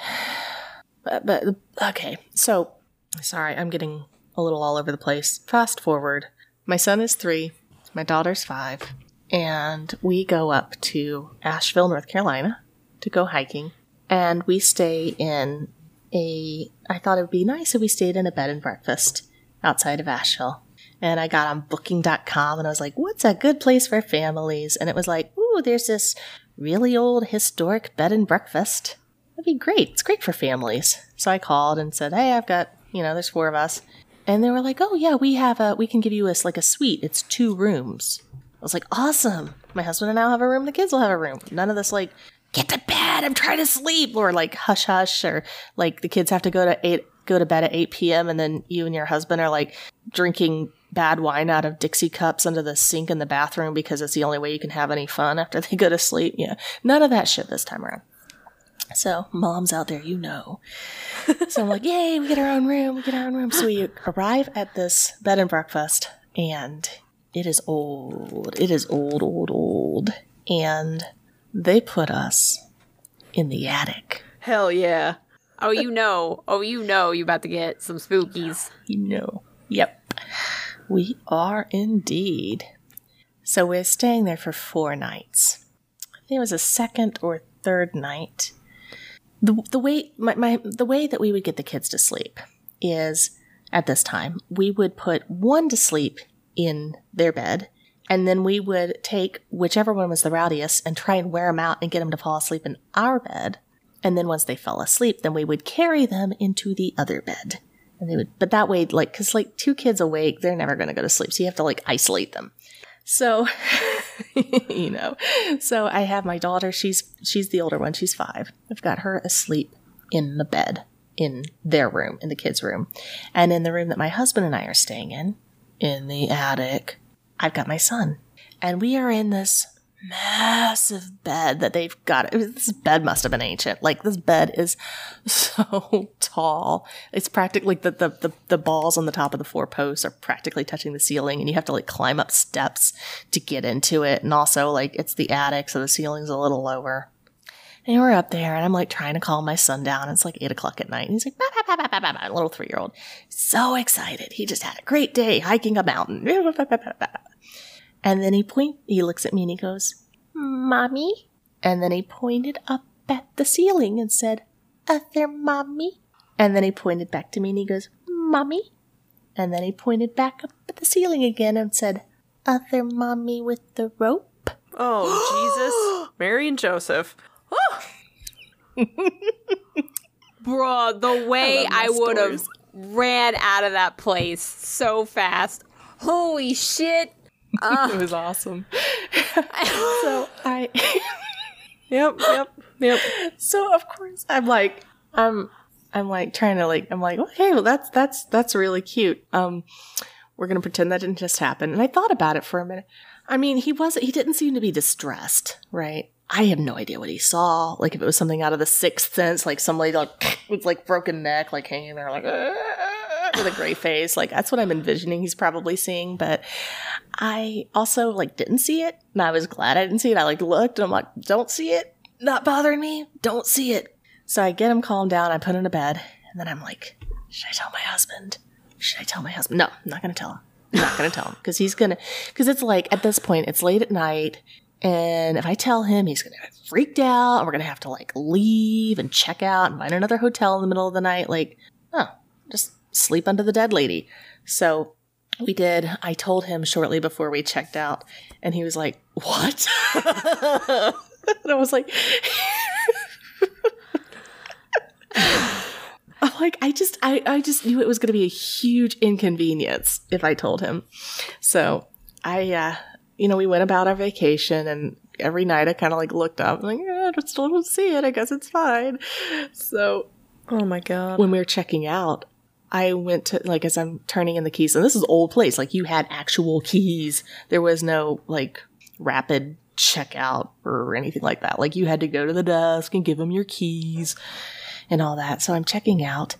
but, but okay, so sorry, I'm getting a little all over the place. Fast forward, my son is three, my daughter's five and we go up to Asheville, North Carolina to go hiking, and we stay in a. I thought it would be nice if we stayed in a bed and breakfast outside of Asheville. And I got on booking.com and I was like, what's a good place for families? And it was like, ooh, there's this really old historic bed and breakfast. That'd be great. It's great for families. So I called and said, hey, I've got, you know, there's four of us. And they were like, oh, yeah, we have a, we can give you a, like a suite. It's two rooms. Was like, awesome. My husband and I have a room. The kids will have a room. None of this like, get to bed. I'm trying to sleep. Or like hush hush. Or like the kids have to go to eight, go to bed at 8 p.m. and then you and your husband are like drinking bad wine out of Dixie cups under the sink in the bathroom because it's the only way you can have any fun after they go to sleep. Yeah. None of that shit this time around. So, moms out there, you know. so I'm like, yay, we get our own room, we get our own room. So we arrive at this bed and breakfast, and it is old. It is old, old, old. And they put us in the attic. Hell yeah. Oh, you know. Oh, you know you about to get some spookies. You know. Yep. We are indeed. So we're staying there for four nights. I think it was a second or third night. The, the way my, my the way that we would get the kids to sleep is at this time we would put one to sleep in their bed and then we would take whichever one was the rowdiest and try and wear them out and get them to fall asleep in our bed. And then once they fell asleep then we would carry them into the other bed. And they would but that way like because like two kids awake they're never going to go to sleep so you have to like isolate them. So you know so i have my daughter she's she's the older one she's five. I've got her asleep in the bed in their room in the kids room. And in the room that my husband and i are staying in in the attic i've got my son and we are in this massive bed that they've got. This bed must have been ancient. Like this bed is so tall. It's practically the, the, the, the balls on the top of the four posts are practically touching the ceiling and you have to like climb up steps to get into it. And also like it's the attic. So the ceiling's a little lower. And we're up there and I'm like trying to calm my son down. It's like eight o'clock at night. And he's like, bah, bah, bah, bah, bah, bah, little three year old. So excited. He just had a great day hiking a mountain. And then he point he looks at me and he goes, Mommy? And then he pointed up at the ceiling and said, Other mommy? And then he pointed back to me and he goes, Mommy? And then he pointed back up at the ceiling again and said, Other mommy with the rope? Oh, Jesus. Mary and Joseph. Bruh, the way I I, would have ran out of that place so fast. Holy shit. Uh, It was awesome. so I Yep, yep, yep. so of course I'm like I'm I'm like trying to like I'm like okay well that's that's that's really cute um we're gonna pretend that didn't just happen and I thought about it for a minute I mean he wasn't he didn't seem to be distressed right I have no idea what he saw like if it was something out of the sixth sense like somebody like with like broken neck like hanging there like ah, with a gray face like that's what I'm envisioning he's probably seeing but I also like didn't see it and I was glad I didn't see it I like looked and I'm like don't see it not bothering me. Don't see it. So I get him calmed down. I put him to bed. And then I'm like, should I tell my husband? Should I tell my husband? No, I'm not to tell him. I'm not to tell him because he's to, because it's like at this point, it's late at night. And if I tell him, he's going to freaked out and we're going to have to like leave and check out and find another hotel in the middle of the night. Like, oh, just sleep under the dead lady. So we did. I told him shortly before we checked out, and he was like, What? and I was like, I'm like, I just, I, I just knew it was going to be a huge inconvenience if I told him. So I, uh, you know, we went about our vacation, and every night I kind of like looked up, like, yeah, I still don't see it. I guess it's fine. So Oh my god. when we were checking out, I went to like as I'm turning in the keys, and this is old place. Like you had actual keys. There was no like rapid checkout or anything like that. Like you had to go to the desk and give them your keys and all that. So I'm checking out.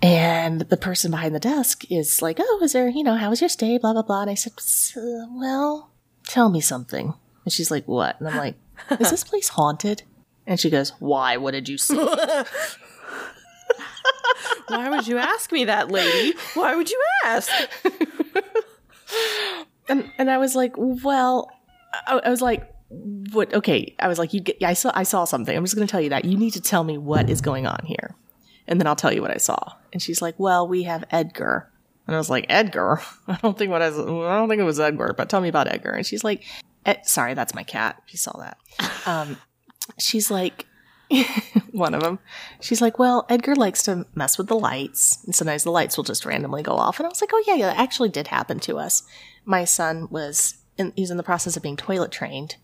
And the person behind the desk is like, "Oh, is there, you know, how was your stay? Blah blah blah." And I said, "Well, tell me something." And she's like, "What?" And I'm like, "Is this place haunted?" And she goes, "Why? What did you see?" Why would you ask me that, lady? Why would you ask? and and I was like, well, I, I was like, what? Okay, I was like, you get. I saw. I saw something. I'm just going to tell you that. You need to tell me what is going on here, and then I'll tell you what I saw. And she's like, well, we have Edgar. And I was like, Edgar? I don't think what I, was, I don't think it was Edgar, but tell me about Edgar. And she's like, Ed, sorry, that's my cat. She saw that. Um, she's like, one of them. She's like, well, Edgar likes to mess with the lights, and sometimes the lights will just randomly go off. And I was like, oh yeah, yeah, that actually did happen to us. My son was in, he's in the process of being toilet trained,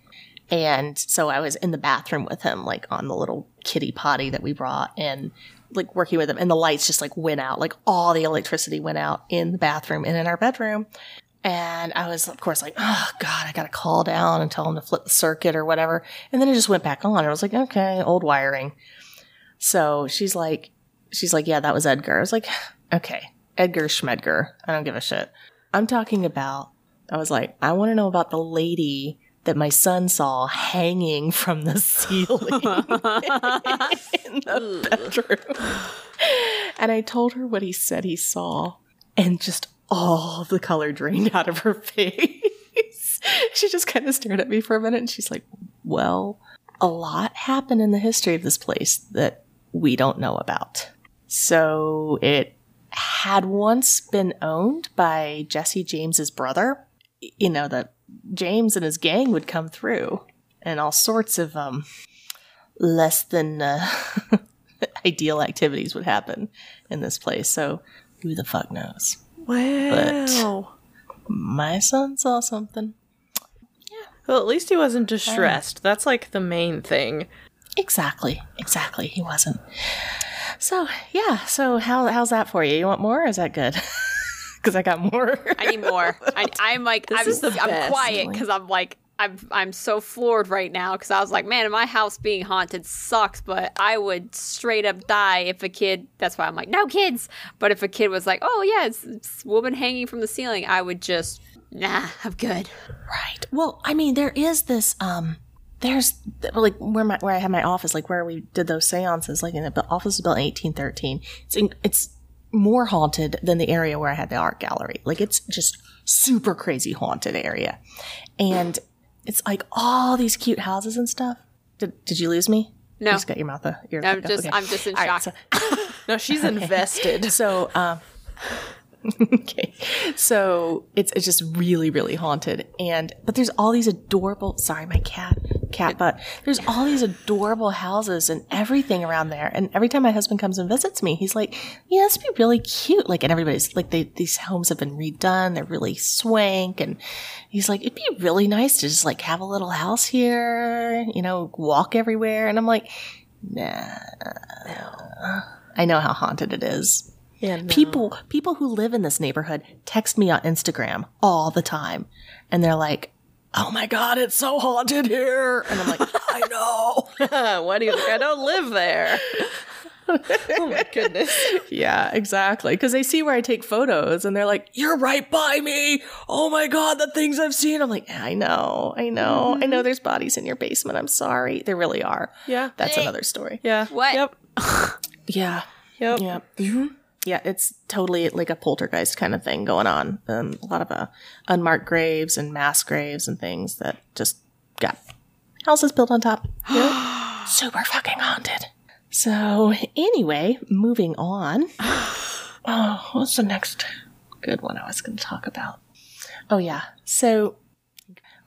and so I was in the bathroom with him, like on the little kitty potty that we brought, and like working with them and the lights just like went out, like all the electricity went out in the bathroom and in our bedroom. And I was, of course, like, oh God, I got to call down and tell him to flip the circuit or whatever. And then it just went back on. I was like, okay, old wiring. So she's like, she's like, yeah, that was Edgar. I was like, okay, Edgar Schmedger. I don't give a shit. I'm talking about, I was like, I want to know about the lady that my son saw hanging from the ceiling in the bedroom. And I told her what he said he saw, and just all the color drained out of her face. she just kind of stared at me for a minute and she's like, Well, a lot happened in the history of this place that we don't know about. So it had once been owned by Jesse James's brother. You know, that James and his gang would come through and all sorts of um less than uh, ideal activities would happen in this place. So who the fuck knows? Wow. My son saw something. Yeah. Well, at least he wasn't distressed. That's like the main thing. Exactly. Exactly. He wasn't. So yeah. So how how's that for you? You want more? Or is that good? Because I got more. I need more. I, I'm like, I'm, is the I'm best. quiet because I'm like, I'm I'm so floored right now because I was like, man, my house being haunted sucks, but I would straight up die if a kid. That's why I'm like, no kids. But if a kid was like, oh yeah, it's, it's woman hanging from the ceiling, I would just, nah, I'm good. Right. Well, I mean, there is this. Um, there's like where my where I had my office, like where we did those seances. Like in the office was built in 1813. It's in, it's more haunted than the area where I had the art gallery. Like it's just super crazy haunted area, and it's like all these cute houses and stuff. Did Did you lose me? No. You just got your mouth. Your I'm okay. just, I'm just in All right, shock. so- No, she's invested. so, um, okay. So it's, it's just really, really haunted. And, but there's all these adorable, sorry, my cat, cat butt. There's all these adorable houses and everything around there. And every time my husband comes and visits me, he's like, yeah, this would be really cute. Like, and everybody's like, they, these homes have been redone. They're really swank. And he's like, it'd be really nice to just like have a little house here, you know, walk everywhere. And I'm like, nah, I know how haunted it is yeah, no. people people who live in this neighborhood text me on Instagram all the time and they're like oh my god it's so haunted here and i'm like i know Why do you think I don't live there? oh my goodness. yeah exactly because they see where i take photos and they're like you're right by me oh my god the things i've seen i'm like i know i know i know there's bodies in your basement i'm sorry there really are Yeah. that's another story Yeah. What? Yep. yeah Yep. Yeah. hmm Yeah, it's totally like a poltergeist kind of thing going on. Um, a lot of uh, unmarked graves and mass graves and things that just got houses built on top. Super fucking haunted. So, anyway, moving on. Oh, what's the next good one I was going to talk about? Oh, yeah. So,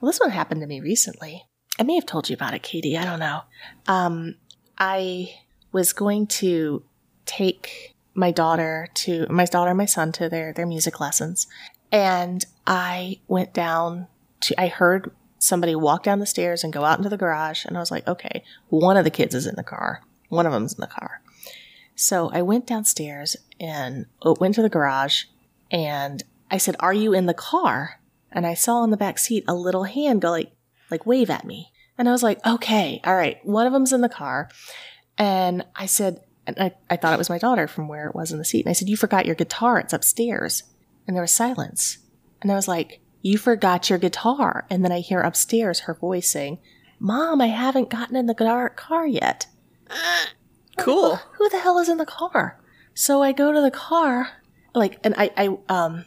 well, this one happened to me recently. I may have told you about it, Katie. I don't know. Um, I was going to take my daughter to my daughter and my son to their their music lessons. And i went down to i heard somebody walk down the stairs and go out into the garage and i was like okay one of the kids is in the car. One of them's in the car. So i went downstairs and uh, went to the garage and i said are you in the car? And i saw in the back seat a little hand go like like wave at me. And i was like okay all right one of them's in the car. And i said and I, I thought it was my daughter from where it was in the seat. And I said, You forgot your guitar. It's upstairs. And there was silence. And I was like, You forgot your guitar. And then I hear upstairs her voice saying, Mom, I haven't gotten in the car, car yet. Cool. Who the hell is in the car? So I go to the car, like, and I, I, um,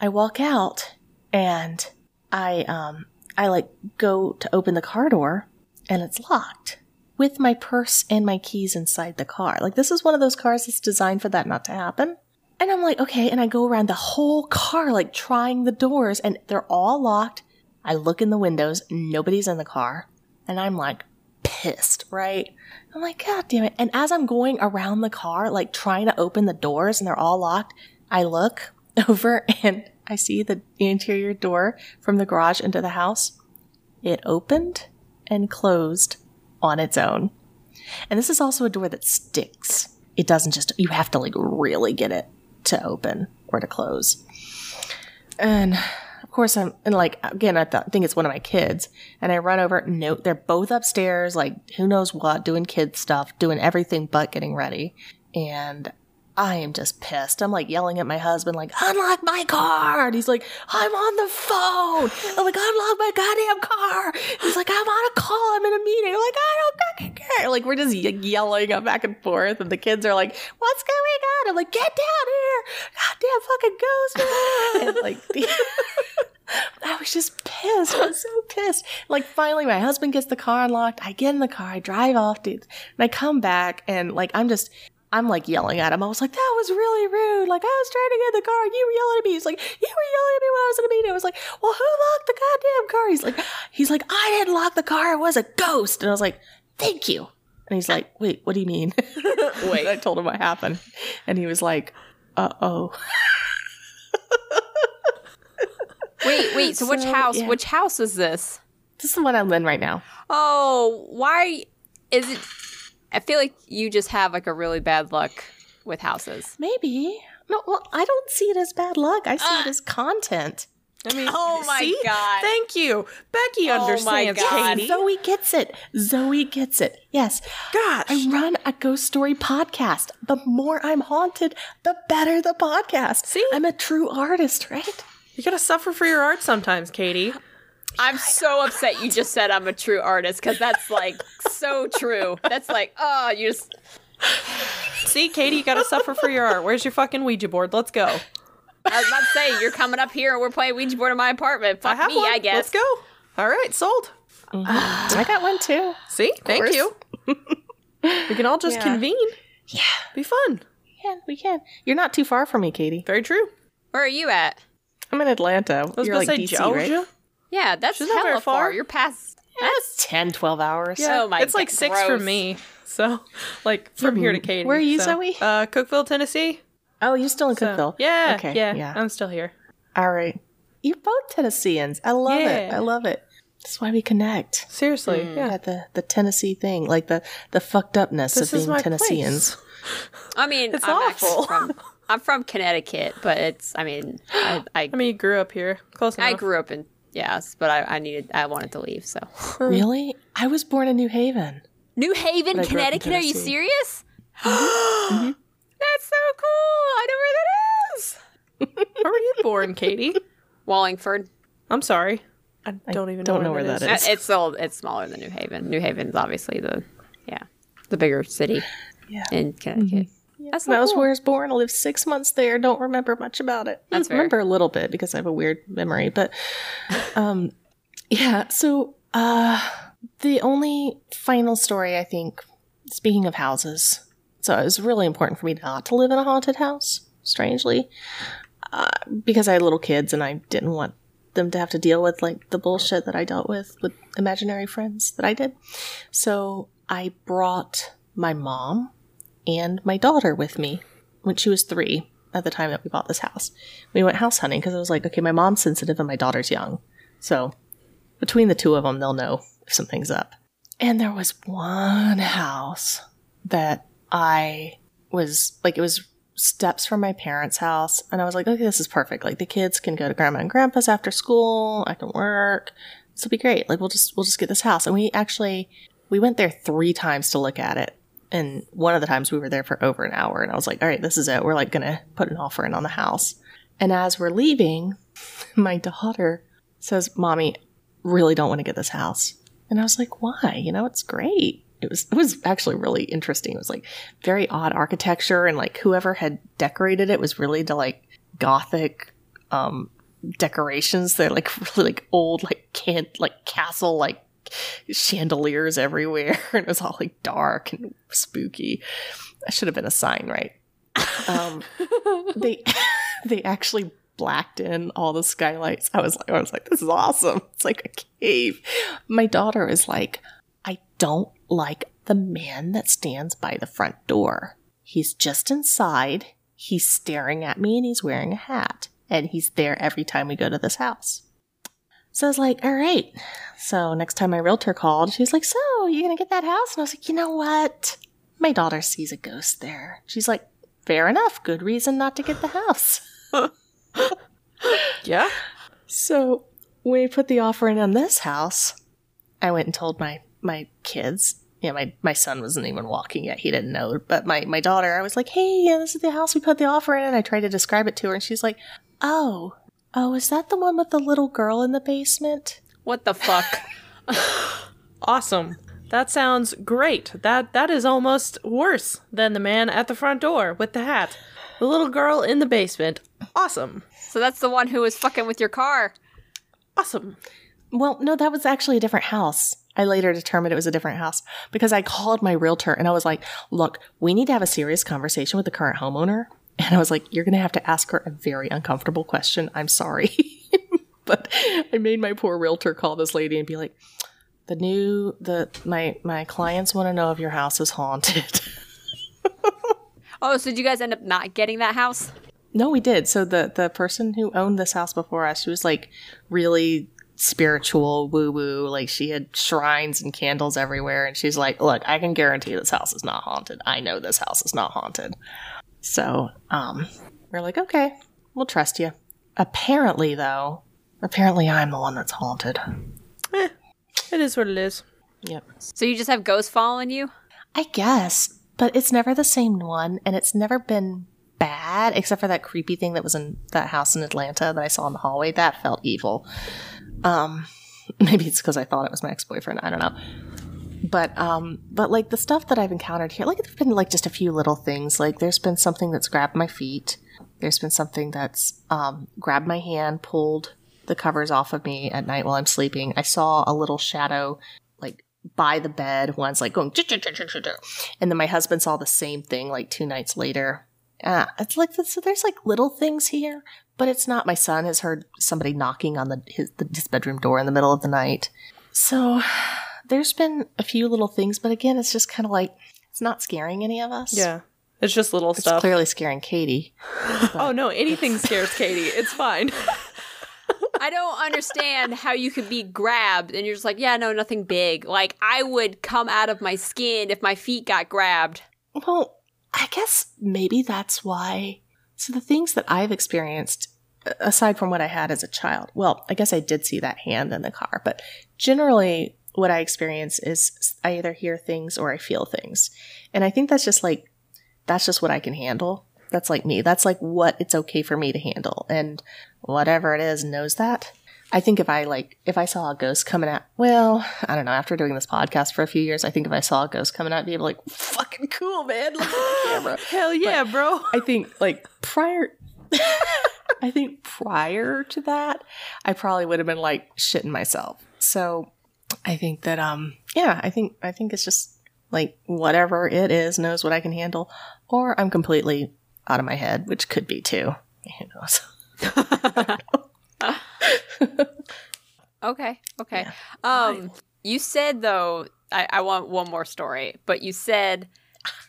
I walk out and I, um, I like go to open the car door and it's locked with my purse and my keys inside the car. Like this is one of those cars that's designed for that not to happen. And I'm like, okay, and I go around the whole car like trying the doors and they're all locked. I look in the windows, nobody's in the car, and I'm like pissed, right? I'm like, God damn it. And as I'm going around the car, like trying to open the doors and they're all locked, I look over and I see the interior door from the garage into the house. It opened and closed on its own. And this is also a door that sticks. It doesn't just, you have to like really get it to open or to close. And of course, I'm, and like, again, I th- think it's one of my kids. And I run over, no, they're both upstairs, like, who knows what, doing kid stuff, doing everything but getting ready. And I am just pissed. I'm like yelling at my husband, like, unlock my car. And he's like, I'm on the phone. I'm like, unlock my goddamn car. He's like, I'm on a call. I'm in a meeting. I'm like, I don't care. Like, we're just yelling back and forth. And the kids are like, what's going on? I'm like, get down here. Goddamn fucking ghost. and like, I was just pissed. I was so pissed. Like finally my husband gets the car unlocked. I get in the car, I drive off, dude. And I come back and like I'm just I'm like yelling at him. I was like, that was really rude. Like, I was trying to get in the car. You were yelling at me. He's like, you were yelling at me when I was in a meeting. I was like, well, who locked the goddamn car? He's like, he's like, I didn't lock the car. It was a ghost. And I was like, thank you. And he's like, wait, what do you mean? wait. I told him what happened. And he was like, uh oh. Wait, wait. So, which So, house? yeah. Which house is this? This is the one I'm in right now. Oh, why is it? I feel like you just have like a really bad luck with houses. Maybe. No, well, I don't see it as bad luck. I see it uh. as content. I mean, Oh my see? God. Thank you. Becky Oh my understands, God. Katie. Zoe gets it. Zoe gets it. Yes. Gosh. I run a ghost story podcast. The more I'm haunted, the better the podcast. See? I'm a true artist, right? You gotta suffer for your art sometimes, Katie. I'm so upset you just said I'm a true artist because that's like so true. That's like, oh, you just. See, Katie, you gotta suffer for your art. Where's your fucking Ouija board? Let's go. I was about to say you're coming up here and we're playing Ouija board in my apartment. Fuck I have me, one. I guess. Let's go. All right, sold. Mm-hmm. I got one too. See, thank you. we can all just Yeah. convene. Yeah, Be fun. we can. We can. You're not too far from me, Katie. Very true. Where are you at? I'm in Atlanta. I was You're gonna like say DC, Georgia. right? Yeah, that's She's not hella very far. far. You're past. That's 10, 12 hours. Oh my It's like God, six gross. from me. So, like from here to Katie. Where are you, so. Zoe? Uh, Cookeville, Tennessee. Oh, you're still in So- Cookeville. yeah, Okay. yeah, Yeah. I'm still here. All right. You're both Tennesseans. I love it. I love it. That's why we connect. Seriously, yeah. At the, the Tennessee thing, like the, the fucked upness This of being my Tennesseans. I mean, It's I'm awful. from. I'm from Connecticut, but it's. I mean, I I, I mean, you grew up here, close enough. I grew up in yes, but I, I needed. I wanted to leave. So Really? I was born in New Haven. New Haven, But I grew up in Connecticut. Are you Tennessee. serious? That's so cool. I know where that is. Where were you born, Katie? Wallingford. I'm sorry. I don't even don't know, know where that Uh, is. It's still it's smaller than New Haven. New Haven is obviously the yeah the bigger city Yeah. in Connecticut. That's That was cool. where I was born. I lived six months there. Don't remember much about it. That's I remember a little bit because I have a weird memory. But um, yeah. So uh, the only final story I think, speaking of houses, so it was really important for me not to live in a haunted house. Strangely, uh, because I had little kids and I didn't want them to have to deal with like the bullshit that I dealt with with imaginary friends that I did. So I brought my mom and my daughter with me when she was three at the time that we bought this house. We went house hunting because I was like, okay, my mom's sensitive and my daughter's young. So between the two of them, they'll know if something's up. And there was one house that I was like, it was steps from my parents' house. And I was like, okay, this is perfect. Like the kids can go to grandma and grandpa's after school. I can work. This will be great. Like we'll just, we'll just get this house. And we actually, we went there three times to look at it. And one of the times we were there for over an hour, and I was like, all right, this is it. We're like going to put an offer in on the house. And as we're leaving, my daughter says, Mommy, really don't want to get this house. And I was like, why? You know, it's great. It was it was actually really interesting. It was like very odd architecture and like whoever had decorated it was really to like gothic um decorations. They're like really like old, like can like castle like chandeliers everywhere, and it was all like dark and spooky. That should have been a sign, right? Um, they they actually blacked in all the skylights. I was like, I was like, this is awesome. It's like a cave. My daughter is like, I don't like the man that stands by the front door. He's just inside. He's staring at me and he's wearing a hat. And he's there every time we go to this house. So I was like, all right. So next time my realtor called, she was like, so you gonna get that house? And I was like, you know what? My daughter sees a ghost there. She's like, fair enough. Good reason not to get the house. Yeah. So when we put the offer in on this house, I went and told my my kids. Yeah, my, my son wasn't even walking yet. He didn't know. But my, my daughter, I was like, hey, yeah, this is the house we put the offer in. And I tried to describe it to her. And she's like, oh, oh, is that the one with the little girl in the basement? What the fuck? Awesome. That sounds great. That that is almost worse than the man at the front door with the hat. The little girl in the basement. Awesome. so that's the one who was fucking with your car. Awesome. Well, no, that was actually a different house. I later determined it was a different house because I called my realtor and I was like, look, we need to have a serious conversation with the current homeowner. And I was like, you're going to have to ask her a very uncomfortable question. I'm sorry. but I made my poor realtor call this lady and be like, the new, the, my, my clients want to know if your house is haunted. Oh, so did you guys end up not getting that house? No, we did. So the the person who owned this house before us, she was like really spiritual, woo woo. Like she had shrines and candles everywhere, and she's like, "Look, I can guarantee this house is not haunted. I know this house is not haunted." So, um, we're like, "Okay, we'll trust you." Apparently, though, apparently I'm the one that's haunted. Eh, it is what it is. Yep. So you just have ghosts following you? I guess, but it's never the same one, and it's never been bad, except for that creepy thing that was in that house in Atlanta that I saw in the hallway. That felt evil. Um, maybe it's because I thought it was my ex boyfriend. I don't know. But um, but like the stuff that I've encountered here, like there've been like just a few little things. Like there's been something that's grabbed my feet. There's been something that's um, grabbed my hand, pulled the covers off of me at night while I'm sleeping. I saw a little shadow like by the bed once, like going, and then my husband saw the same thing like two nights later. Uh, it's like so there's like little things here, but it's not. My son has heard somebody knocking on the his, the, his bedroom door in the middle of the night. So there's been a few little things, but again, it's just kind of like it's not scaring any of us. Yeah. It's just little it's stuff. clearly scaring Katie. Oh no, anything scares Katie. It's fine. I don't understand how you could be grabbed and you're just like, yeah, no, nothing big. Like, I would come out of my skin if my feet got grabbed. Well, I guess maybe that's why. So the things that I've experienced, aside from what I had as a child, well, I guess I did see that hand in the car, but generally what I experience is I either hear things or I feel things. And I think that's just like, that's just what I can handle. That's like me. That's like what it's okay for me to handle. And whatever it is knows that. I think if I like, if I saw a ghost coming at, well, I don't know, after doing this podcast for a few years, I think if I saw a ghost coming at, I'd be like, fucking cool, man. Look at the camera. Hell yeah, bro. I think like prior I think prior to that, I probably would have been like shitting myself. So I think that um yeah, I think I think it's just like whatever it is knows what I can handle. Or I'm completely out of my head, which could be too. Who knows? Okay, okay. Um, you said though, I, I want one more story, but you said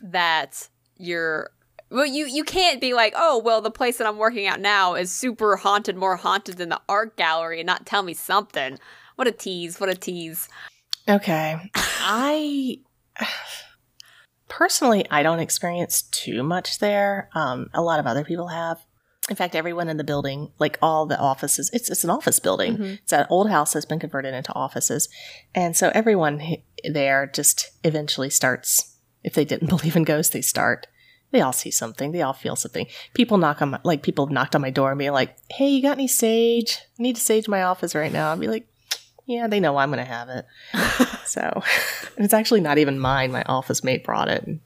that you're well, you you can't be like, oh, well, the place that I'm working at now is super haunted, more haunted than the art gallery, and not tell me something. What a tease! What a tease! Okay. I personally I don't experience too much there. Um a lot of other people have. In fact, everyone in the building, like all the offices, it's it's an office building. It's an old house that's been converted into offices. And so everyone there just eventually starts if they didn't believe in ghosts, they start. They all see something. They all feel something. People knock on my, like people knocked on my door and be like, "Hey, you got any sage? I need to sage my office right now." I'd be like, "Yeah, they know I'm going to have it." So, and it's actually not even mine. My office mate brought it. And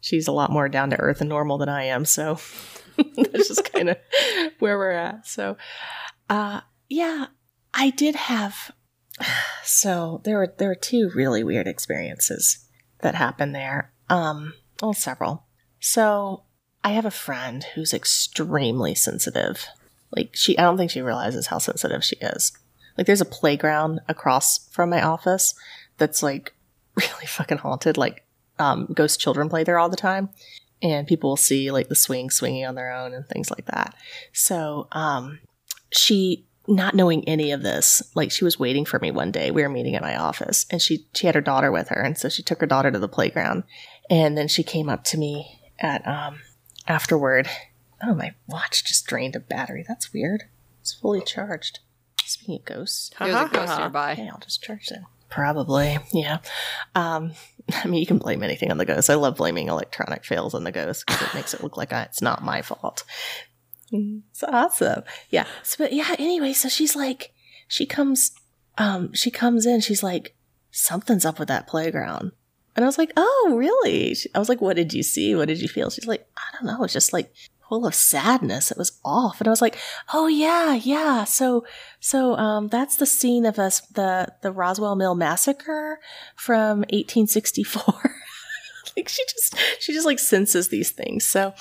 she's a lot more down to earth and normal than I am. So, that's just kind of where we're at. So, Uh, yeah, I did have. So there were there were two really weird experiences that happened there. Um, well, several. So I have a friend who's extremely sensitive. Like she, I don't think she realizes how sensitive she is. Like there's a playground across from my office that's like really fucking haunted. Like um, ghost children play there all the time, and people will see like the swing swinging on their own and things like that. So um, she not knowing any of this, like she was waiting for me one day. We were meeting at my office and she she had her daughter with her and so she took her daughter to the playground. And then she came up to me at um afterward. Oh, my watch just drained a battery. That's weird. It's fully charged. Speaking of ghosts. There's a ghost nearby. I'll just charge it. Probably, yeah. Um, I mean, you can blame anything on the ghost. I love blaming electronic fails on the ghost because it makes it look like I, it's not my fault. It's awesome. Yeah. So, but yeah. Anyway, so she's like, she comes, um, she comes in. She's like, something's up with that playground. And I was like, oh, really? I was like, what did you see? What did you feel? She's like, I don't know. It's just like full of sadness. It was off. And I was like, oh yeah, yeah. So, so, um, that's the scene of us, the, the Roswell Mill massacre from 1864. like she just, she just like senses these things. So,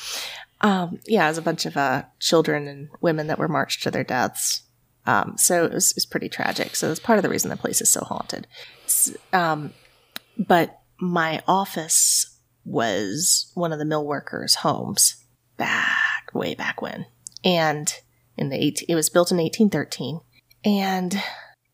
um, yeah, it was a bunch of, uh, children and women that were marched to their deaths. Um, so it was, it was pretty tragic. So it's part of the reason the place is so haunted. Um, but my office was one of the mill workers' homes back way back when, and in the 18, it was built in 1813, and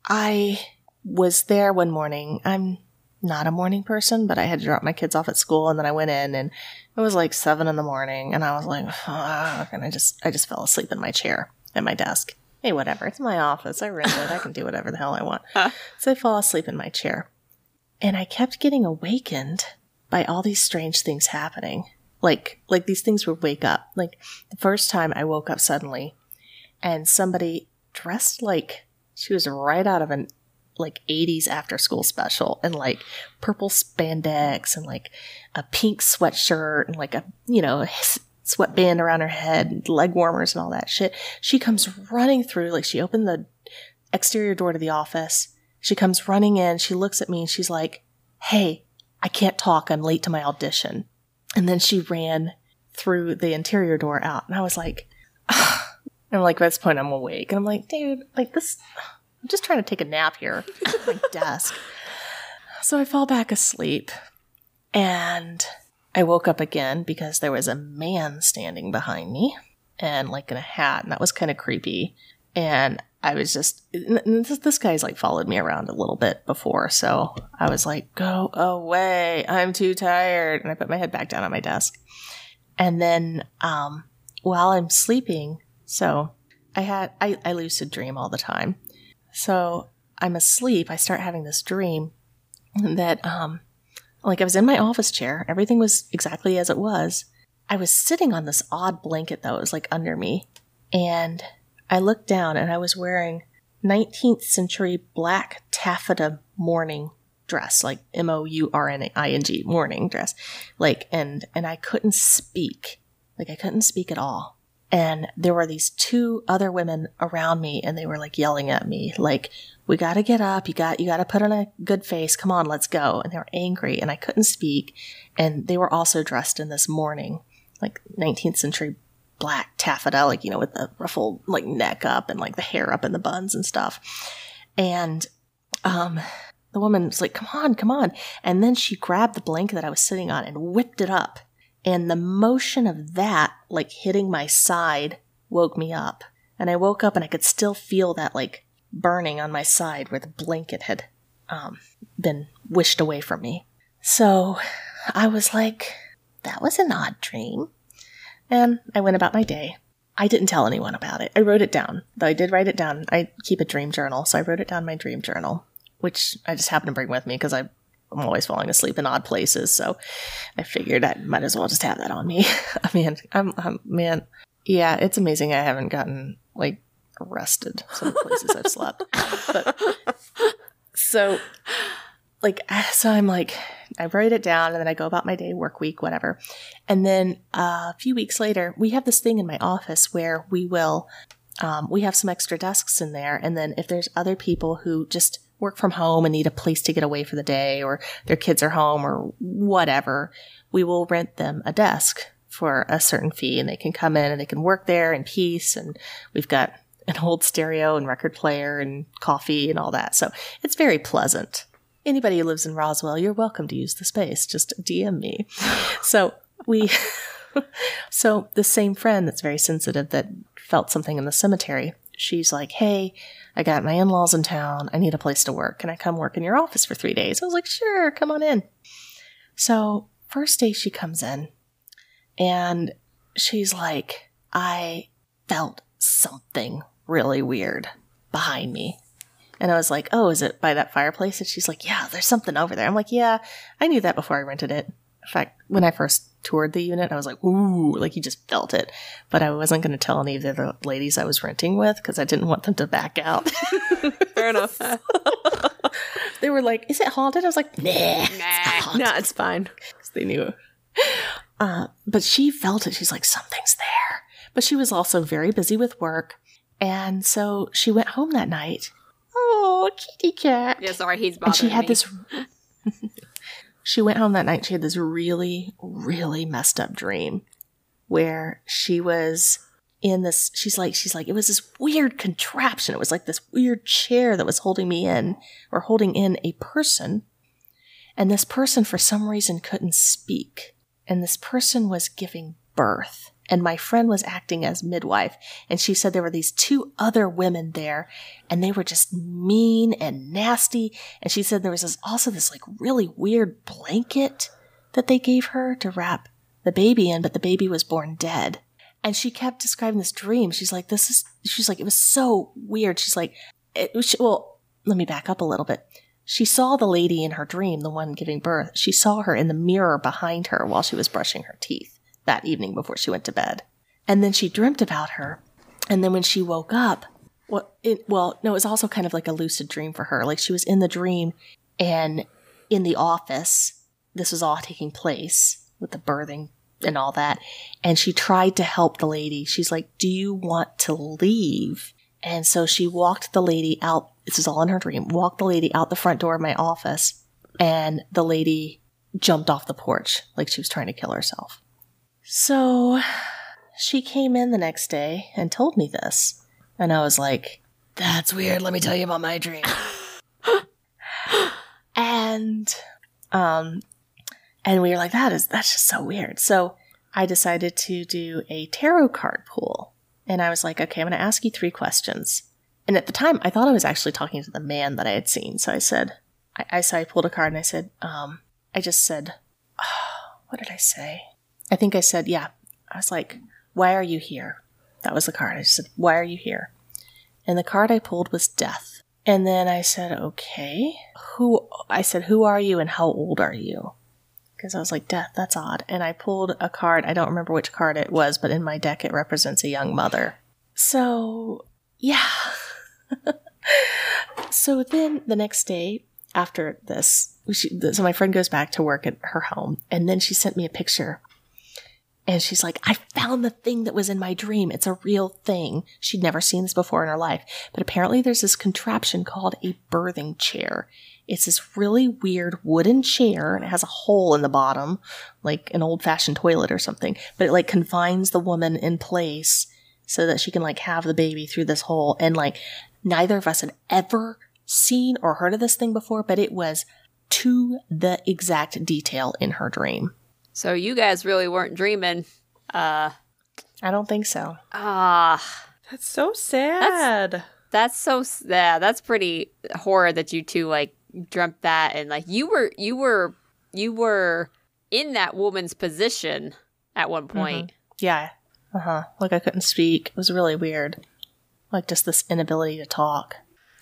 I was there one morning. I'm not a morning person, but I had to drop my kids off at school, and then I went in, and it was like seven in the morning, and I was like, fuck, and I just I just fell asleep in my chair at my desk. Hey, whatever, it's my office. I rent it. I can do whatever the hell I want. So I fall asleep in my chair. And I kept getting awakened by all these strange things happening. Like, like these things would wake up. Like the first time I woke up suddenly and somebody dressed like she was right out of an like 80s after school special and like purple spandex and like a pink sweatshirt and like a, you know, sweatband around her head, and leg warmers and all that shit. She comes running through, like she opened the exterior door to the office. She comes running in. She looks at me and she's like, Hey, I can't talk. I'm late to my audition. And then she ran through the interior door out. And I was like, I'm like, at this point, I'm awake. And I'm like, dude, like this, I'm just trying to take a nap here at my desk. So I fall back asleep and I woke up again because there was a man standing behind me and like in a hat. And that was kind of creepy. And I was just, this, this guy's like followed me around a little bit before. So I was like, go away. I'm too tired. And I put my head back down on my desk. And then, um, while I'm sleeping, so I had, I, I lucid dream all the time. So I'm asleep. I start having this dream that, um, like I was in my office chair. Everything was exactly as it was. I was sitting on this odd blanket though. It was like under me. And I looked down and I was wearing 19th century black taffeta morning dress, like M O U R N I N G morning dress. Like and and I couldn't speak. Like I couldn't speak at all. And there were these two other women around me and they were like yelling at me like we got to get up. You got you got to put on a good face. Come on, let's go. And they were angry and I couldn't speak and they were also dressed in this mourning like 19th century black taffeta, like, you know, with the ruffled like neck up and like the hair up in the buns and stuff. And, um, the woman was like, come on, come on. And then she grabbed the blanket that I was sitting on and whipped it up. And the motion of that, like hitting my side, woke me up. And I woke up and I could still feel that like burning on my side where the blanket had, um, been wished away from me. So I was like, that was an odd dream. And I went about my day. I didn't tell anyone about it. I wrote it down. Though I did write it down. I keep a dream journal, so I wrote it down in my dream journal, which I just happen to bring with me because I'm always falling asleep in odd places. So I figured I might as well just have that on me. I mean, I'm, I'm man, yeah, it's amazing I haven't gotten like arrested some places I've slept. But so like so i'm like i write it down and then i go about my day work week whatever and then uh, a few weeks later we have this thing in my office where we will um, we have some extra desks in there. And then if there's other people who just work from home and need a place to get away for the day or their kids are home or whatever, we will rent them a desk for a certain fee and they can come in and they can work there in peace. And we've got an old stereo and record player and coffee and all that. So it's very pleasant. Anybody who lives in Roswell, you're welcome to use the space. Just DM me. So we, so the same friend that's very sensitive that felt something in the cemetery, she's like, Hey, I got my in laws in town. I need a place to work. Can I come work in your office for three days? I was like, Sure, come on in. So, first day she comes in and she's like, I felt something really weird behind me. And I was like, Oh, is it by that fireplace? And she's like, Yeah, there's something over there. I'm like, Yeah, I knew that before I rented it. In fact, when I first toured the unit, I was like, ooh, like you just felt it. But I wasn't going to tell any of the other ladies I was renting with because I didn't want them to back out. Fair enough. they were like, is it haunted? I was like, nah, it's not haunted. no, it's fine. 'Cause they knew. Uh, but she felt it. She's like, something's there. But she was also very busy with work. And so she went home that night. Oh, kitty cat. Yeah, sorry, he's bothering and she had me. this she went home that night she had this really really messed up dream where she was in this she's like she's like it was this weird contraption it was like this weird chair that was holding me in or holding in a person and this person for some reason couldn't speak and this person was giving birth and my friend was acting as midwife and she said there were these two other women there and they were just mean and nasty. And she said there was this, also this like really weird blanket that they gave her to wrap the baby in but the baby was born dead. And she kept describing this dream. She's like this is she's like it was so weird. She's like it well let me back up a little bit. She saw the lady in her dream the one giving birth. She saw her in the mirror behind her while she was brushing her teeth that evening before she went to bed and then she dreamt about her and then when she woke up well, it, well, no, it was also kind of like a lucid dream for her. Like she was in the dream and in the office, this was all taking place with the birthing and all that. And she tried to help the lady. She's like, Do you want to leave? And so she walked the lady out. This is all in her dream. Walked the lady out the front door of my office, and the lady jumped off the porch like she was trying to kill herself. So she came in the next day and told me this. And I was like, that's weird. Let me tell you about my dream. and um and we were like, that is that's just so weird. So I decided to do a tarot card pool. And I was like, okay, I'm gonna ask you three questions. And at the time I thought I was actually talking to the man that I had seen. So I said I, I so I pulled a card and I said, um, I just said, what did I say? I think I said, yeah. I was like, why are you here? That was the card. I said, Why are you here? And the card I pulled was death. And then I said, Okay. Who I said, Who are you and how old are you? Because I was like, Death, that's odd. And I pulled a card. I don't remember which card it was, but in my deck it represents a young mother. So yeah. so then the next day after this, she, so my friend goes back to work at her home, and then she sent me a picture and she's like, I found the thing that was in my dream. It's a real thing. She'd never seen this before in her life. But apparently there's this contraption called a birthing chair. It's this really weird wooden chair and it has a hole in the bottom, like an old fashioned toilet or something. But it like confines the woman in place so that she can like have the baby through this hole. And like neither of us had ever seen or heard of this thing before, but it was to the exact detail in her dream. So you guys really weren't dreaming. Uh I don't think so. ah, That's so sad. that's so yeah, that's pretty horror that you two like dreamt that and like you were you were you were in that woman's position at one point. Yeah. Uh huh. Like I couldn't speak. It was really weird. Like just this inability to talk.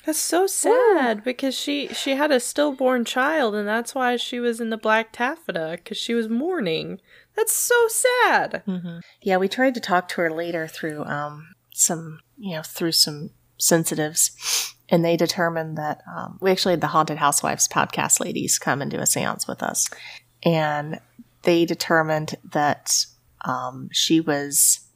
That's so sad because she she had a stillborn child and that's why she was in the black taffeta because she was mourning. That's so sad. Yeah, we tried to talk to her later through um some you know through some sensitives, and they determined that um, we actually had the Haunted Housewives podcast ladies come and do a séance with us, and they determined that um, she was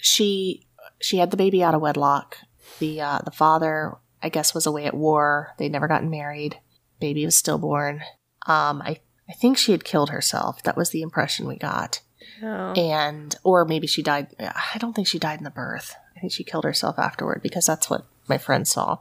she she had the baby out of wedlock. The uh, the father, I guess, was away at war. They'd never gotten married. Baby was stillborn. Um, I I think she had killed herself. That was the impression we got. Oh. And or maybe she died. I don't think she died in the birth. I think she killed herself afterward because that's what my friend saw.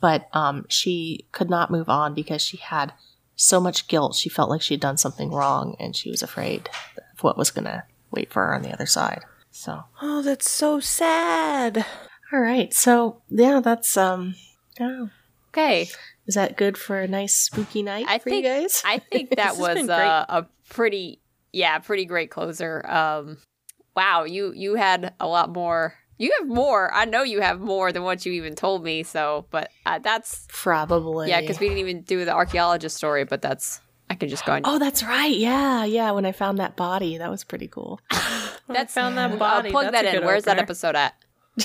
But um, she could not move on because she had so much guilt. She felt like she had done something wrong, and she was afraid of what was going to wait for her on the other side. So, Oh, that's so sad. All right. So yeah, that's um. Oh, Okay. is that good for a nice spooky night I for think you guys? I think that was been uh, a pretty yeah, pretty great closer. Um wow, you you had a lot more. You have more. I know you have more than what you even told me, so but uh, that's Probably. yeah, cuz we didn't even do the archaeologist story, but that's I could just go on. Oh, that's right. Yeah, yeah. When I found that body, that was pretty cool. that's found that body. uh, body. plug That's that in. good Where's that episode at?